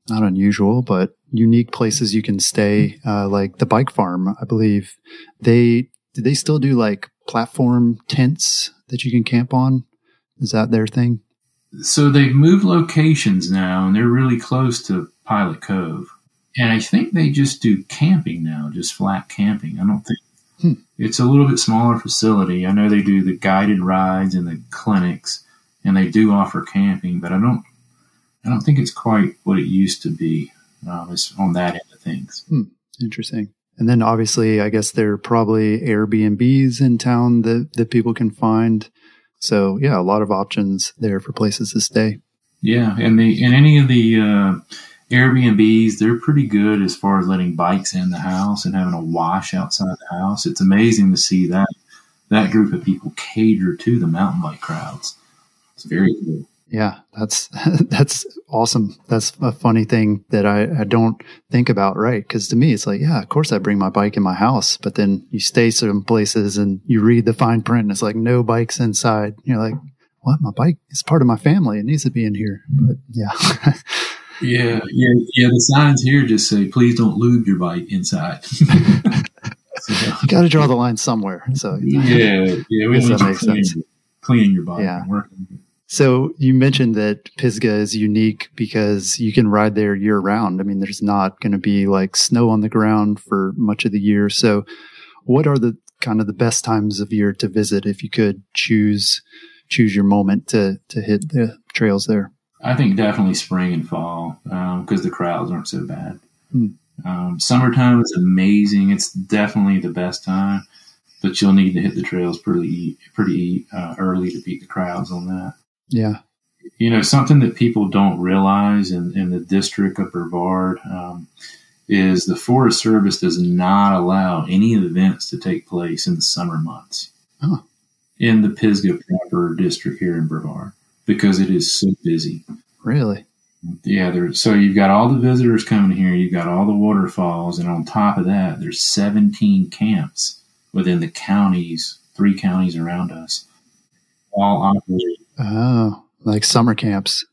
[SPEAKER 1] not unusual, but unique places you can stay, uh, like the bike farm. I believe they do they still do like platform tents that you can camp on. Is that their thing?
[SPEAKER 2] So they've moved locations now, and they're really close to Pilot Cove. And I think they just do camping now, just flat camping. I don't think
[SPEAKER 1] Hmm.
[SPEAKER 2] it's a little bit smaller facility. I know they do the guided rides and the clinics, and they do offer camping, but I don't, I don't think it's quite what it used to be. Um, it's on that end of things.
[SPEAKER 1] Interesting. And then obviously, I guess there are probably Airbnbs in town that that people can find. So yeah, a lot of options there for places to stay.
[SPEAKER 2] Yeah, and the and any of the uh, Airbnbs, they're pretty good as far as letting bikes in the house and having a wash outside the house. It's amazing to see that that group of people cater to the mountain bike crowds. It's very cool.
[SPEAKER 1] Yeah, that's that's awesome. That's a funny thing that I, I don't think about, right? Because to me, it's like, yeah, of course I bring my bike in my house, but then you stay some places and you read the fine print, and it's like no bikes inside. You're like, what? My bike is part of my family. It needs to be in here. But yeah,
[SPEAKER 2] Yeah, yeah, yeah. The signs here just say, "Please don't lube your bike inside." so,
[SPEAKER 1] you got to draw the line somewhere. So
[SPEAKER 2] yeah, yeah. We
[SPEAKER 1] that makes
[SPEAKER 2] cleaning,
[SPEAKER 1] sense.
[SPEAKER 2] cleaning your bike.
[SPEAKER 1] Yeah. So you mentioned that Pisgah is unique because you can ride there year round. I mean, there's not going to be like snow on the ground for much of the year. So what are the kind of the best times of year to visit if you could choose choose your moment to to hit the trails there?
[SPEAKER 2] I think definitely spring and fall because the crowds aren't so bad.
[SPEAKER 1] Hmm.
[SPEAKER 2] Um, summertime is amazing. It's definitely the best time, but you'll need to hit the trails pretty pretty uh, early to beat the crowds on that.
[SPEAKER 1] Yeah.
[SPEAKER 2] You know, something that people don't realize in, in the district of Brevard um, is the Forest Service does not allow any events to take place in the summer months
[SPEAKER 1] Huh.
[SPEAKER 2] in the Pisgah proper district here in Brevard because it is so busy.
[SPEAKER 1] Really?
[SPEAKER 2] Yeah, there. So you've got all the visitors coming here. You've got all the waterfalls, and on top of that, there's 17 camps within the counties, three counties around us, all operate
[SPEAKER 1] Oh, like summer camps.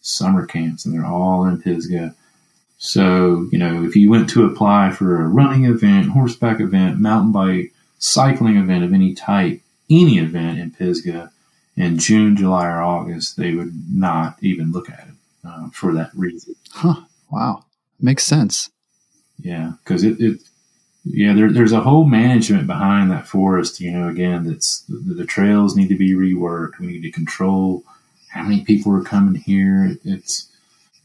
[SPEAKER 2] summer camps, and they're all in Pisgah. So you know, if you went to apply for a running event, horseback event, mountain bike, cycling event of any type, any event in Pisgah in June, July, or August, they would not even look at it uh, for that reason.
[SPEAKER 1] Huh. Wow. Makes sense.
[SPEAKER 2] Yeah, because it, it, yeah, there, there's a whole management behind that forest. You know, again, that's the, the trails need to be reworked. We need to control how many people are coming here. It, it's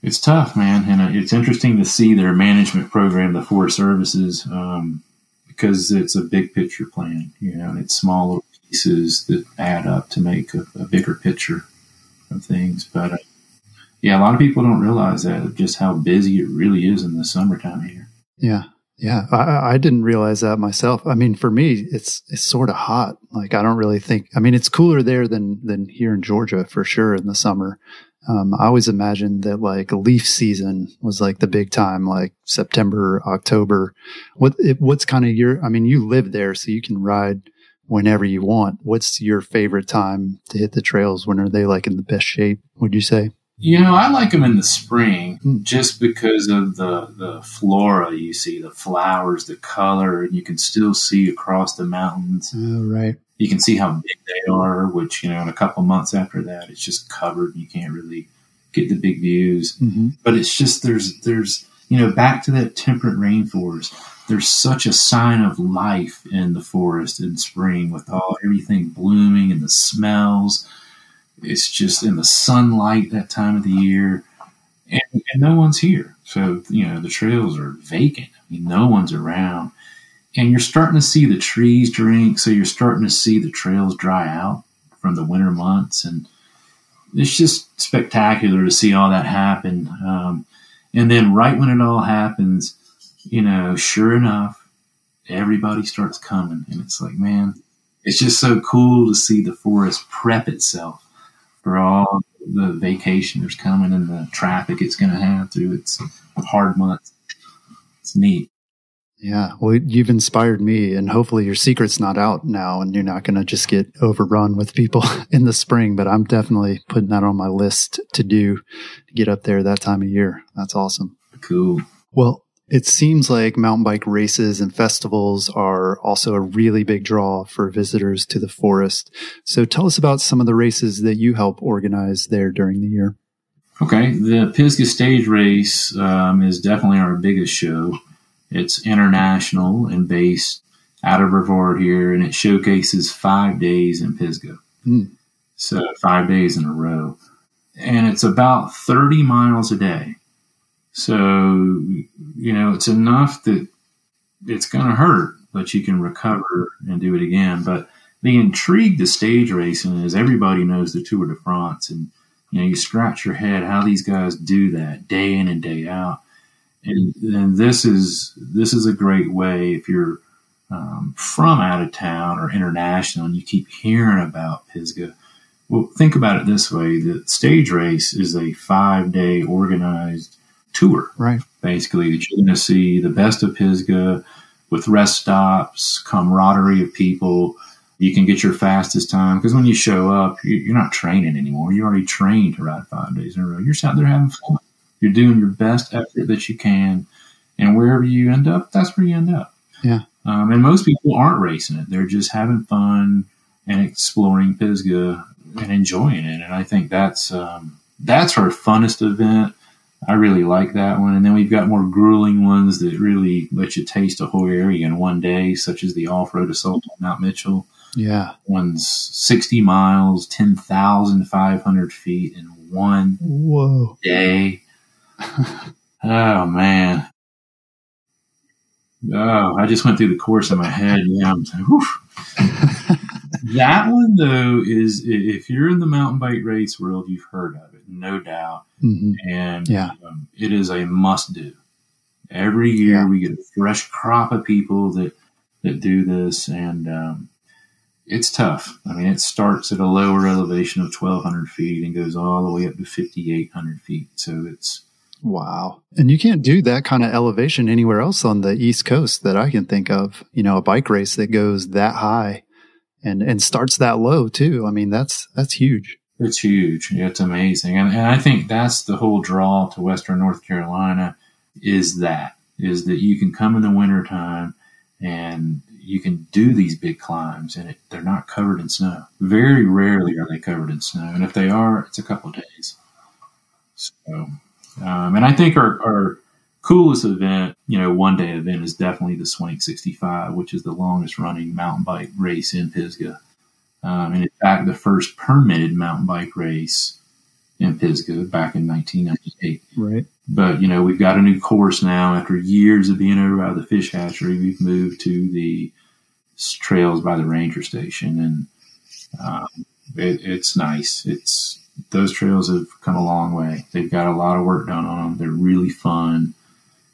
[SPEAKER 2] it's tough, man, and uh, it's interesting to see their management program, the Forest Services, um, because it's a big picture plan. You know, and it's small little pieces that add up to make a, a bigger picture of things. But uh, yeah, a lot of people don't realize that just how busy it really is in the summertime here.
[SPEAKER 1] Yeah. Yeah. I, I didn't realize that myself. I mean, for me, it's, it's sort of hot. Like, I don't really think, I mean, it's cooler there than, than here in Georgia for sure in the summer. Um, I always imagined that like leaf season was like the big time, like September, October. What, it, what's kind of your, I mean, you live there, so you can ride whenever you want. What's your favorite time to hit the trails? When are they like in the best shape, would you say?
[SPEAKER 2] You know, I like them in the spring
[SPEAKER 1] Hmm.
[SPEAKER 2] just because of the the flora you see, the flowers, the color, and you can still see across the mountains.
[SPEAKER 1] Oh, right.
[SPEAKER 2] you can see how big they are, which, you know, in a couple months after that, it's just covered. You can't really get the big views.
[SPEAKER 1] Mm-hmm.
[SPEAKER 2] But it's just, there's, there's, you know, back to that temperate rainforest. There's such a sign of life in the forest in spring with all everything blooming and the smells. It's just in the sunlight that time of the year. And, and no one's here. So, you know, the trails are vacant. I mean, no one's around and you're starting to see the trees drink so you're starting to see the trails dry out from the winter months and it's just spectacular to see all that happen um, and then right when it all happens you know sure enough everybody starts coming and it's like man it's just so cool to see the forest prep itself for all the vacationers coming and the traffic it's going to have through its hard months it's neat
[SPEAKER 1] yeah, well, you've inspired me, and hopefully your secret's not out now, and you're not going to just get overrun with people in the spring. But I'm definitely putting that on my list to do to get up there that time of year. That's awesome.
[SPEAKER 2] Cool.
[SPEAKER 1] Well, it seems like mountain bike races and festivals are also a really big draw for visitors to the forest. So tell us about some of the races that you help organize there during the year.
[SPEAKER 2] Okay, the Pisgah Stage Race um, is definitely our biggest show. It's international and based out of Brevard here, and it showcases five days in Pisgah.
[SPEAKER 1] Mm.
[SPEAKER 2] So five days in a row. And it's about 30 miles a day. So, you know, it's enough that it's going to hurt, but you can recover and do it again. But the intrigue to stage racing is everybody knows the Tour de France. And, you know, you scratch your head how these guys do that day in and day out and, and this is this is a great way if you're um, from out of town or international and you keep hearing about Pisgah. Well, think about it this way: the stage race is a five day organized tour,
[SPEAKER 1] right?
[SPEAKER 2] Basically, that you're going to see the best of Pisgah with rest stops, camaraderie of people. You can get your fastest time because when you show up, you're not training anymore. You're already trained to ride five days in a row. You're out there having fun. You're doing your best effort that you can, and wherever you end up, that's where you end up.
[SPEAKER 1] Yeah.
[SPEAKER 2] Um, and most people aren't racing it; they're just having fun and exploring Pisgah and enjoying it. And I think that's um, that's our funnest event. I really like that one. And then we've got more grueling ones that really let you taste a whole area in one day, such as the off road assault on Mount Mitchell.
[SPEAKER 1] Yeah.
[SPEAKER 2] One's 60 miles, 10,500 feet in one
[SPEAKER 1] Whoa.
[SPEAKER 2] day. oh man. Oh, I just went through the course in my head. Yeah, that one though is if you're in the mountain bike race world, you've heard of it, no doubt,
[SPEAKER 1] mm-hmm.
[SPEAKER 2] and
[SPEAKER 1] yeah.
[SPEAKER 2] um, it is a must do. Every year
[SPEAKER 1] yeah.
[SPEAKER 2] we get a fresh crop of people that that do this, and um, it's tough. I mean, it starts at a lower elevation of 1,200 feet and goes all the way up to 5,800 feet. So it's
[SPEAKER 1] Wow. And you can't do that kind of elevation anywhere else on the East Coast that I can think of. You know, a bike race that goes that high and, and starts that low too. I mean, that's, that's huge.
[SPEAKER 2] It's huge. It's amazing. And, and I think that's the whole draw to Western North Carolina is that, is that you can come in the wintertime and you can do these big climbs and it, they're not covered in snow. Very rarely are they covered in snow. And if they are, it's a couple days. So um, and I think our, our coolest event, you know, one day event is definitely the Swank 65, which is the longest running mountain bike race in Pisgah. Um, and in fact, the first permitted mountain bike race in Pisgah back in 1998.
[SPEAKER 1] Right.
[SPEAKER 2] But, you know, we've got a new course now. After years of being over by the fish hatchery, we've moved to the trails by the ranger station. And um, it, it's nice. It's those trails have come a long way. They've got a lot of work done on them. They're really fun.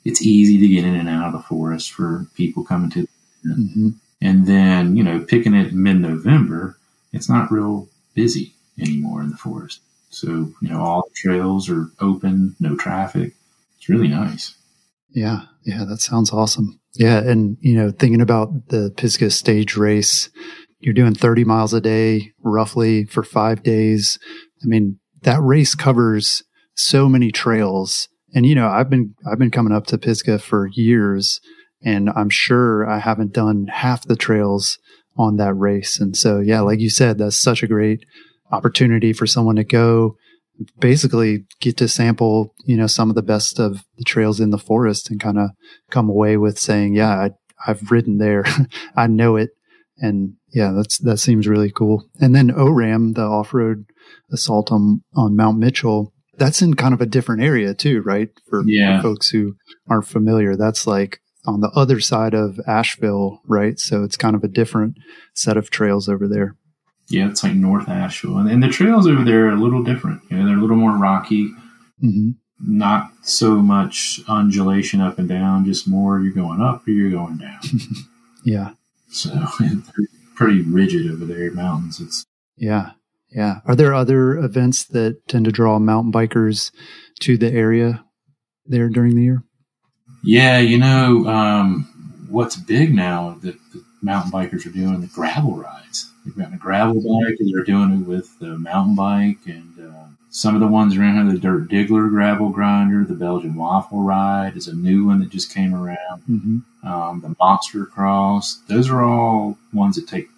[SPEAKER 2] It's easy to get in and out of the forest for people coming to.
[SPEAKER 1] Mm-hmm.
[SPEAKER 2] And then, you know, picking it mid November, it's not real busy anymore in the forest. So, you know, all the trails are open, no traffic. It's really nice.
[SPEAKER 1] Yeah. Yeah. That sounds awesome. Yeah. And, you know, thinking about the Pisgah stage race, you're doing 30 miles a day roughly for five days. I mean, that race covers so many trails. And you know, I've been I've been coming up to Pisgah for years, and I'm sure I haven't done half the trails on that race. And so, yeah, like you said, that's such a great opportunity for someone to go basically get to sample, you know, some of the best of the trails in the forest and kind of come away with saying, yeah, I, I've ridden there. I know it. And yeah, that's, that seems really cool. And then ORAM, the off-road assault on, on Mount Mitchell, that's in kind of a different area too, right? For,
[SPEAKER 2] Yeah.
[SPEAKER 1] for folks who aren't familiar, that's like on the other side of Asheville, right? So it's kind of a different set of trails over there.
[SPEAKER 2] Yeah, it's like North Asheville, and, and the trails over there are a little different. You know, they're a little more rocky,
[SPEAKER 1] hmm
[SPEAKER 2] not so much undulation up and down, just more you're going up or you're going down.
[SPEAKER 1] Yeah.
[SPEAKER 2] so pretty rigid over there, mountains. It's
[SPEAKER 1] Yeah. Yeah. Are there other events that tend to draw mountain bikers to the area there during the year?
[SPEAKER 2] yeah, you know um, what's big now that the mountain bikers are doing the gravel rides. They've got a gravel bike, and they're doing it with the mountain bike, and uh, some of the ones around here, the Dirt Diggler gravel grinder, the Belgian Waffle Ride is a new one that just came around.
[SPEAKER 1] Mm-hmm.
[SPEAKER 2] um, the Monster Cross. Those are all ones that take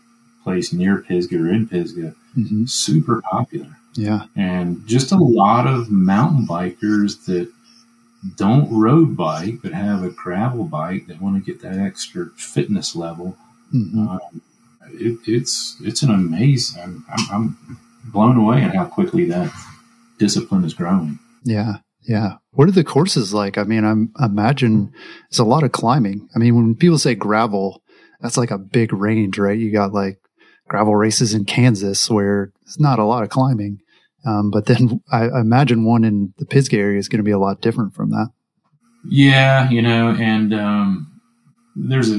[SPEAKER 2] place near Pisgah or in Pisgah.
[SPEAKER 1] Mm-hmm.
[SPEAKER 2] Super popular.
[SPEAKER 1] Yeah.
[SPEAKER 2] And just a lot of mountain bikers that don't road bike but have a gravel bike that want to get that extra fitness level.
[SPEAKER 1] hmm
[SPEAKER 2] Um, it, it's it's an amazing. I'm, I'm, I'm blown away at how quickly that discipline is growing.
[SPEAKER 1] Yeah. Yeah. What are the courses like? I mean, I'm I imagine it's a lot of climbing. I mean, when people say gravel, that's like a big range, right? You got like gravel races in Kansas where it's not a lot of climbing. Um, but then I, I imagine one in the Pisgah area is going to be a lot different from that.
[SPEAKER 2] Yeah, you know, and um, there's a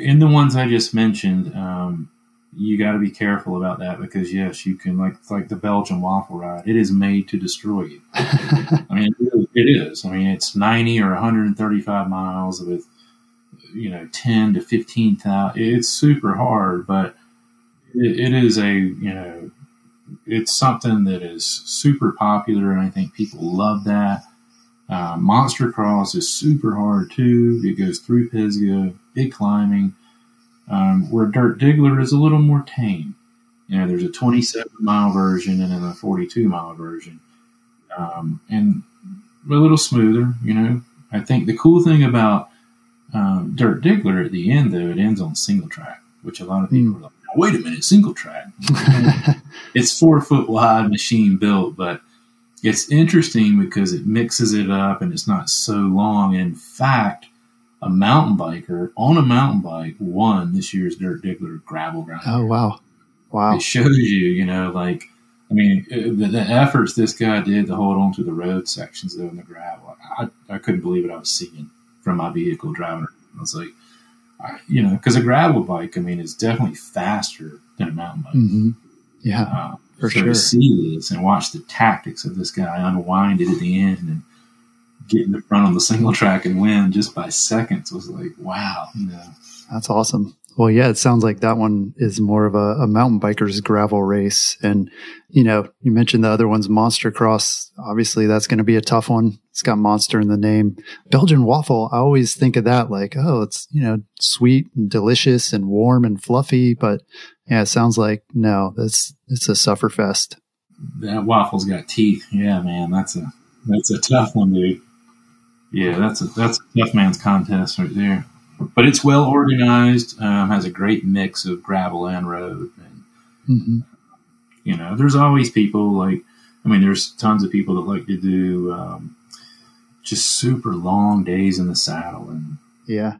[SPEAKER 2] in the ones I just mentioned, um, you got to be careful about that because yes, you can like it's like the Belgian waffle ride. It is made to destroy you. I mean, it is- it is. I mean, it's 90 or 135 miles with you know 10 to 15,000. It's super hard, but it, it is a you know it's something that is super popular, and I think people love that. Uh, Monster Cross is super hard too. It goes through Pisgah, big climbing. Um, where Dirt Diggler is a little more tame. You know, there's a 27 mile version and then a 42 mile version, um, and a little smoother. You know, I think the cool thing about um, Dirt Diggler at the end, though, it ends on single track, which a lot of people are like, "Wait a minute, single track." it's four foot wide, machine built, but it's interesting because it mixes it up and it's not so long. In fact, a mountain biker on a mountain bike won this year's Dirt Diggler gravel grind.
[SPEAKER 1] oh wow, wow.
[SPEAKER 2] It shows you, you know, like I mean, the, the efforts this guy did to hold on to the road sections though in the gravel. I, I couldn't believe what I was seeing from my vehicle driving. I was like, you know, because a gravel bike, I mean, is definitely faster than a mountain bike.
[SPEAKER 1] hmm Yeah,
[SPEAKER 2] Uh,
[SPEAKER 1] For
[SPEAKER 2] so
[SPEAKER 1] sure.
[SPEAKER 2] to see this and watch the tactics of this guy unwind it at the end and get in the front on the single track and win just by seconds was like, wow, you know.
[SPEAKER 1] that's awesome. Well, yeah, it sounds like that one is more of a, a mountain biker's gravel race. And, you know, you mentioned the other one's Monster Cross. Obviously, that's going to be a tough one. It's got monster in the name. Belgian waffle, I always think of that like, oh, it's, you know, sweet and delicious and warm and fluffy. But yeah, it sounds like no, that's, it's a sufferfest.
[SPEAKER 2] That waffle's got teeth. Yeah, man, that's a that's a tough one, dude. Yeah, that's a that's a tough man's contest right there. But it's well organized. Um, has a great mix of gravel and road, and
[SPEAKER 1] hmm
[SPEAKER 2] you know, there's always people like, I mean, there's tons of people that like to do um, just super long days in the saddle, and
[SPEAKER 1] Yeah.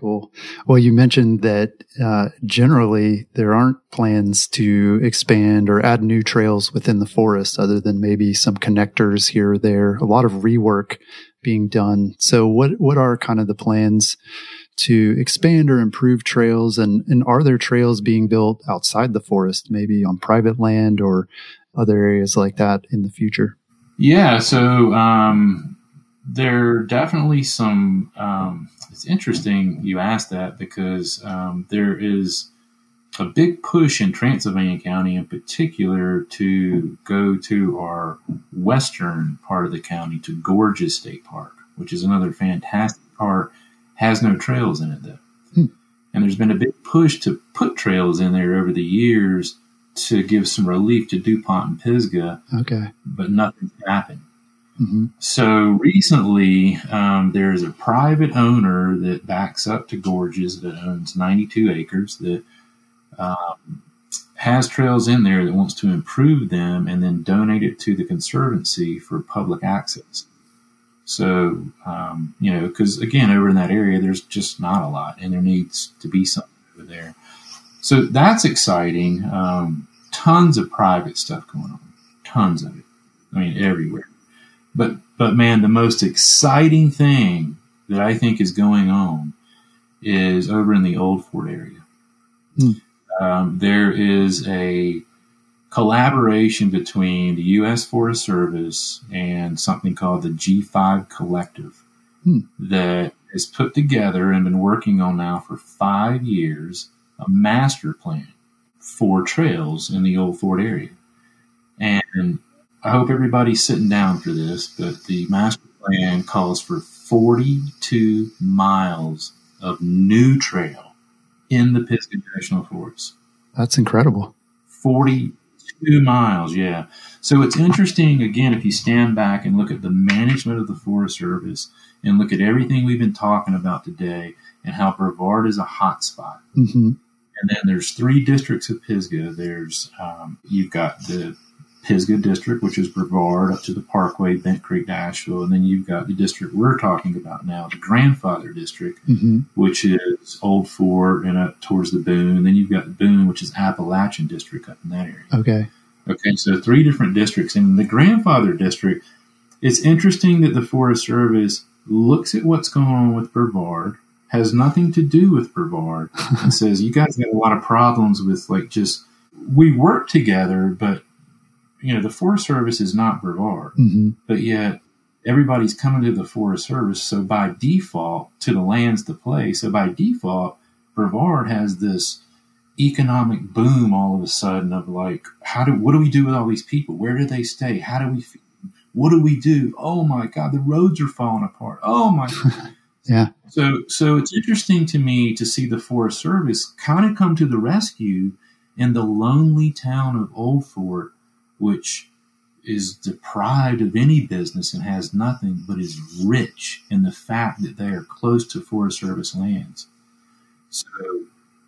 [SPEAKER 1] Cool. Well, you mentioned that uh, generally there aren't plans to expand or add new trails within the forest other than maybe some connectors here or there, a lot of rework being done. So what, what are kind of the plans to expand or improve trails? And, and are there trails being built outside the forest, maybe on private land or other areas like that in the future?
[SPEAKER 2] Yeah, so um, there are definitely some. Um, it's interesting you asked that because um, there is a big push in Transylvania County, in particular, to go to our western part of the county to Gorges State Park, which is another fantastic park. Has no trails in it though.
[SPEAKER 1] Hmm.
[SPEAKER 2] And there's been a big push to put trails in there over the years to give some relief to DuPont and Pisgah.
[SPEAKER 1] Okay.
[SPEAKER 2] But nothing's happened.
[SPEAKER 1] Mm-hmm.
[SPEAKER 2] So recently, um, there's a private owner that backs up to Gorges that owns 92 acres that um, has trails in there that wants to improve them and then donate it to the Conservancy for public access. So, um, you know, because again, over in that area, there's just not a lot, and there needs to be something over there. So that's exciting. Um, tons of private stuff going on, tons of it. I mean, everywhere. But but man, the most exciting thing that I think is going on is over in the Old Fort area.
[SPEAKER 1] Hmm.
[SPEAKER 2] Um, there is a collaboration between the U.S. Forest Service and something called the G5 Collective
[SPEAKER 1] Hmm.
[SPEAKER 2] that has put together and been working on now for five years a master plan for trails in the Old Fort area. And I hope everybody's sitting down for this, but the master plan calls for 42 miles of new trail in the Pisgah National Forest.
[SPEAKER 1] That's incredible.
[SPEAKER 2] 42 miles, yeah. So it's interesting, again, if you stand back and look at the management of the Forest Service and look at everything we've been talking about today and how Brevard is a hot spot.
[SPEAKER 1] Mm-hmm.
[SPEAKER 2] And then there's three districts of Pisgah. There's, um, you've got the Pisgah district, which is Brevard up to the Parkway, Bent Creek to Asheville. And then you've got the district we're talking about now, the grandfather district,
[SPEAKER 1] Mm-hmm.
[SPEAKER 2] which is Old Fort and up towards the Boone. Then you've got the Boone, which is Appalachian district up in that area.
[SPEAKER 1] Okay.
[SPEAKER 2] Okay, so three different districts. In the grandfather district, it's interesting that the Forest Service looks at what's going on with Brevard, has nothing to do with Brevard, and says, You guys got a lot of problems with like just we work together, but you know, the Forest Service is not Brevard,
[SPEAKER 1] Mm-hmm.
[SPEAKER 2] but yet everybody's coming to the Forest Service, so by default to the lands to play. So by default, Brevard has this economic boom all of a sudden of like, how do what do we do with all these people? Where do they stay? How do we? What do we do? Oh my God, the roads are falling apart. Oh my God.
[SPEAKER 1] Yeah.
[SPEAKER 2] so, so it's interesting to me to see the Forest Service kind of come to the rescue in the lonely town of Old Fort, which is deprived of any business and has nothing, but is rich in the fact that they are close to Forest Service lands. So,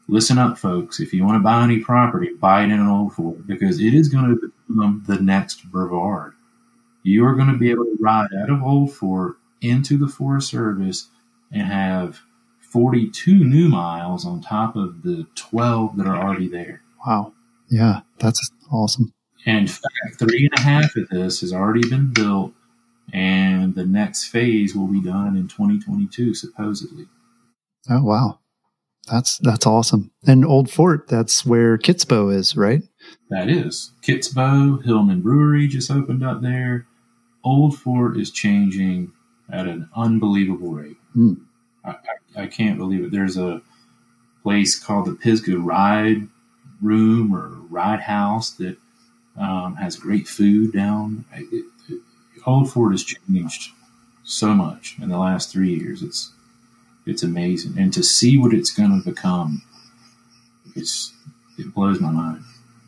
[SPEAKER 2] listen up, folks. If you want to buy any property, buy it in an Old Fort because it is going to become the next Brevard. You are going to be able to ride out of Old Fort into the Forest Service and have 42 new miles on top of the 12 that are already there.
[SPEAKER 1] Wow. Yeah. That's awesome.
[SPEAKER 2] And in fact, three and a half of this has already been built, and the next phase will be done in 2022, supposedly.
[SPEAKER 1] Oh wow. That's that's awesome. And Old Fort, that's where Kitsbow is, right?
[SPEAKER 2] That is. Kitsbow, Hillman Brewery just opened up there. Old Fort is changing at an unbelievable rate.
[SPEAKER 1] Hmm.
[SPEAKER 2] I, I, I can't believe it. There's a place called the Pisgah Ride Room or Ride House that um, has great food down. It, it, Old Fort has changed so much in the last three years. It's it's amazing, and to see what it's going to become, it's it blows my mind.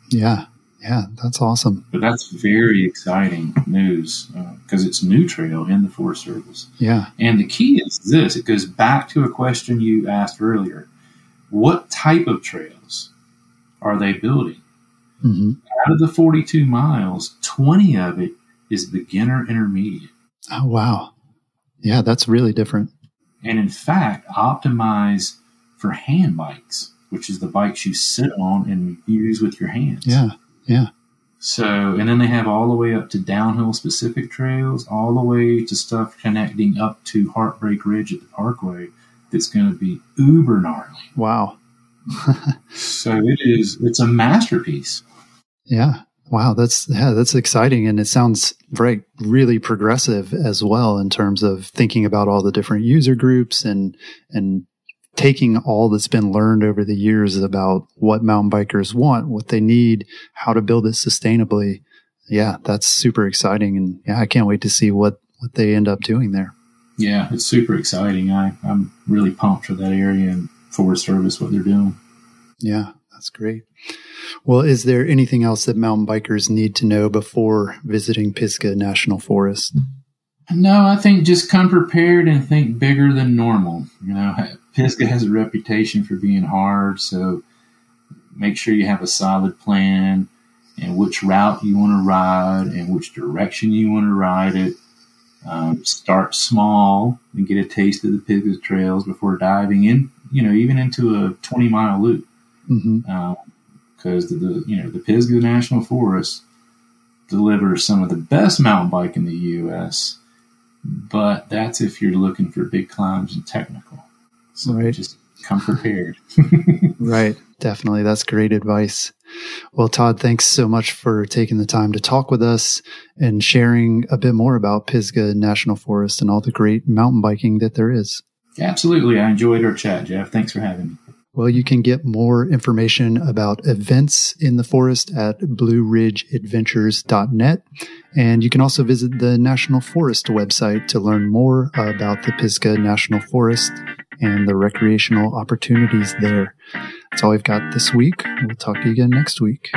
[SPEAKER 1] Yeah. Yeah. That's awesome.
[SPEAKER 2] But that's very exciting news because it's new trail in the Forest Service.
[SPEAKER 1] Yeah.
[SPEAKER 2] And the key is this it goes back to a question you asked earlier. What type of trails are they building?
[SPEAKER 1] Hmm
[SPEAKER 2] Out of the 42 miles, 20 of it is beginner intermediate.
[SPEAKER 1] Oh wow. Yeah, that's really different.
[SPEAKER 2] And in fact, optimize for hand bikes, which is the bikes you sit on and use with your hands.
[SPEAKER 1] Yeah. Yeah.
[SPEAKER 2] So, and then they have all the way up to downhill specific trails, all the way to stuff connecting up to Heartbreak Ridge at the Parkway that's going to be uber gnarly.
[SPEAKER 1] Wow.
[SPEAKER 2] So it is, it's a masterpiece.
[SPEAKER 1] Yeah. Wow, that's yeah, that's exciting, and it sounds very really progressive as well in terms of thinking about all the different user groups and and taking all that's been learned over the years about what mountain bikers want, what they need, how to build it sustainably. Yeah, that's super exciting, and yeah, I can't wait to see what what they end up doing there.
[SPEAKER 2] Yeah, it's super exciting. I, I'm really pumped for that area. And Forest Service what they're doing.
[SPEAKER 1] Yeah, that's great. Well, is there anything else that mountain bikers need to know before visiting Pisgah National Forest?
[SPEAKER 2] No, I think just come prepared and think bigger than normal. You know, Pisgah has a reputation for being hard, so make sure you have a solid plan and which route you want to ride and which direction you want to ride it. Um, start small and get a taste of the Pisgah trails before diving in, you know, even into a 20 mile loop. Mm-hmm. uh, the, the, you know, the Pisgah National Forest delivers some of the best mountain bike in the U.S., but that's if you're looking for big climbs and technical. So right. just come prepared.
[SPEAKER 1] right. Definitely. That's great advice. Well, Todd, thanks so much for taking the time to talk with us and sharing a bit more about Pisgah National Forest and all the great mountain biking that there is.
[SPEAKER 2] Absolutely. I enjoyed our chat, Jeff. Thanks for having me.
[SPEAKER 1] Well, you can get more information about events in the forest at blueridgeadventures.net. And you can also visit the National Forest website to learn more about the Pisgah National Forest and the recreational opportunities there. That's all we've got this week. We'll talk to you again next week.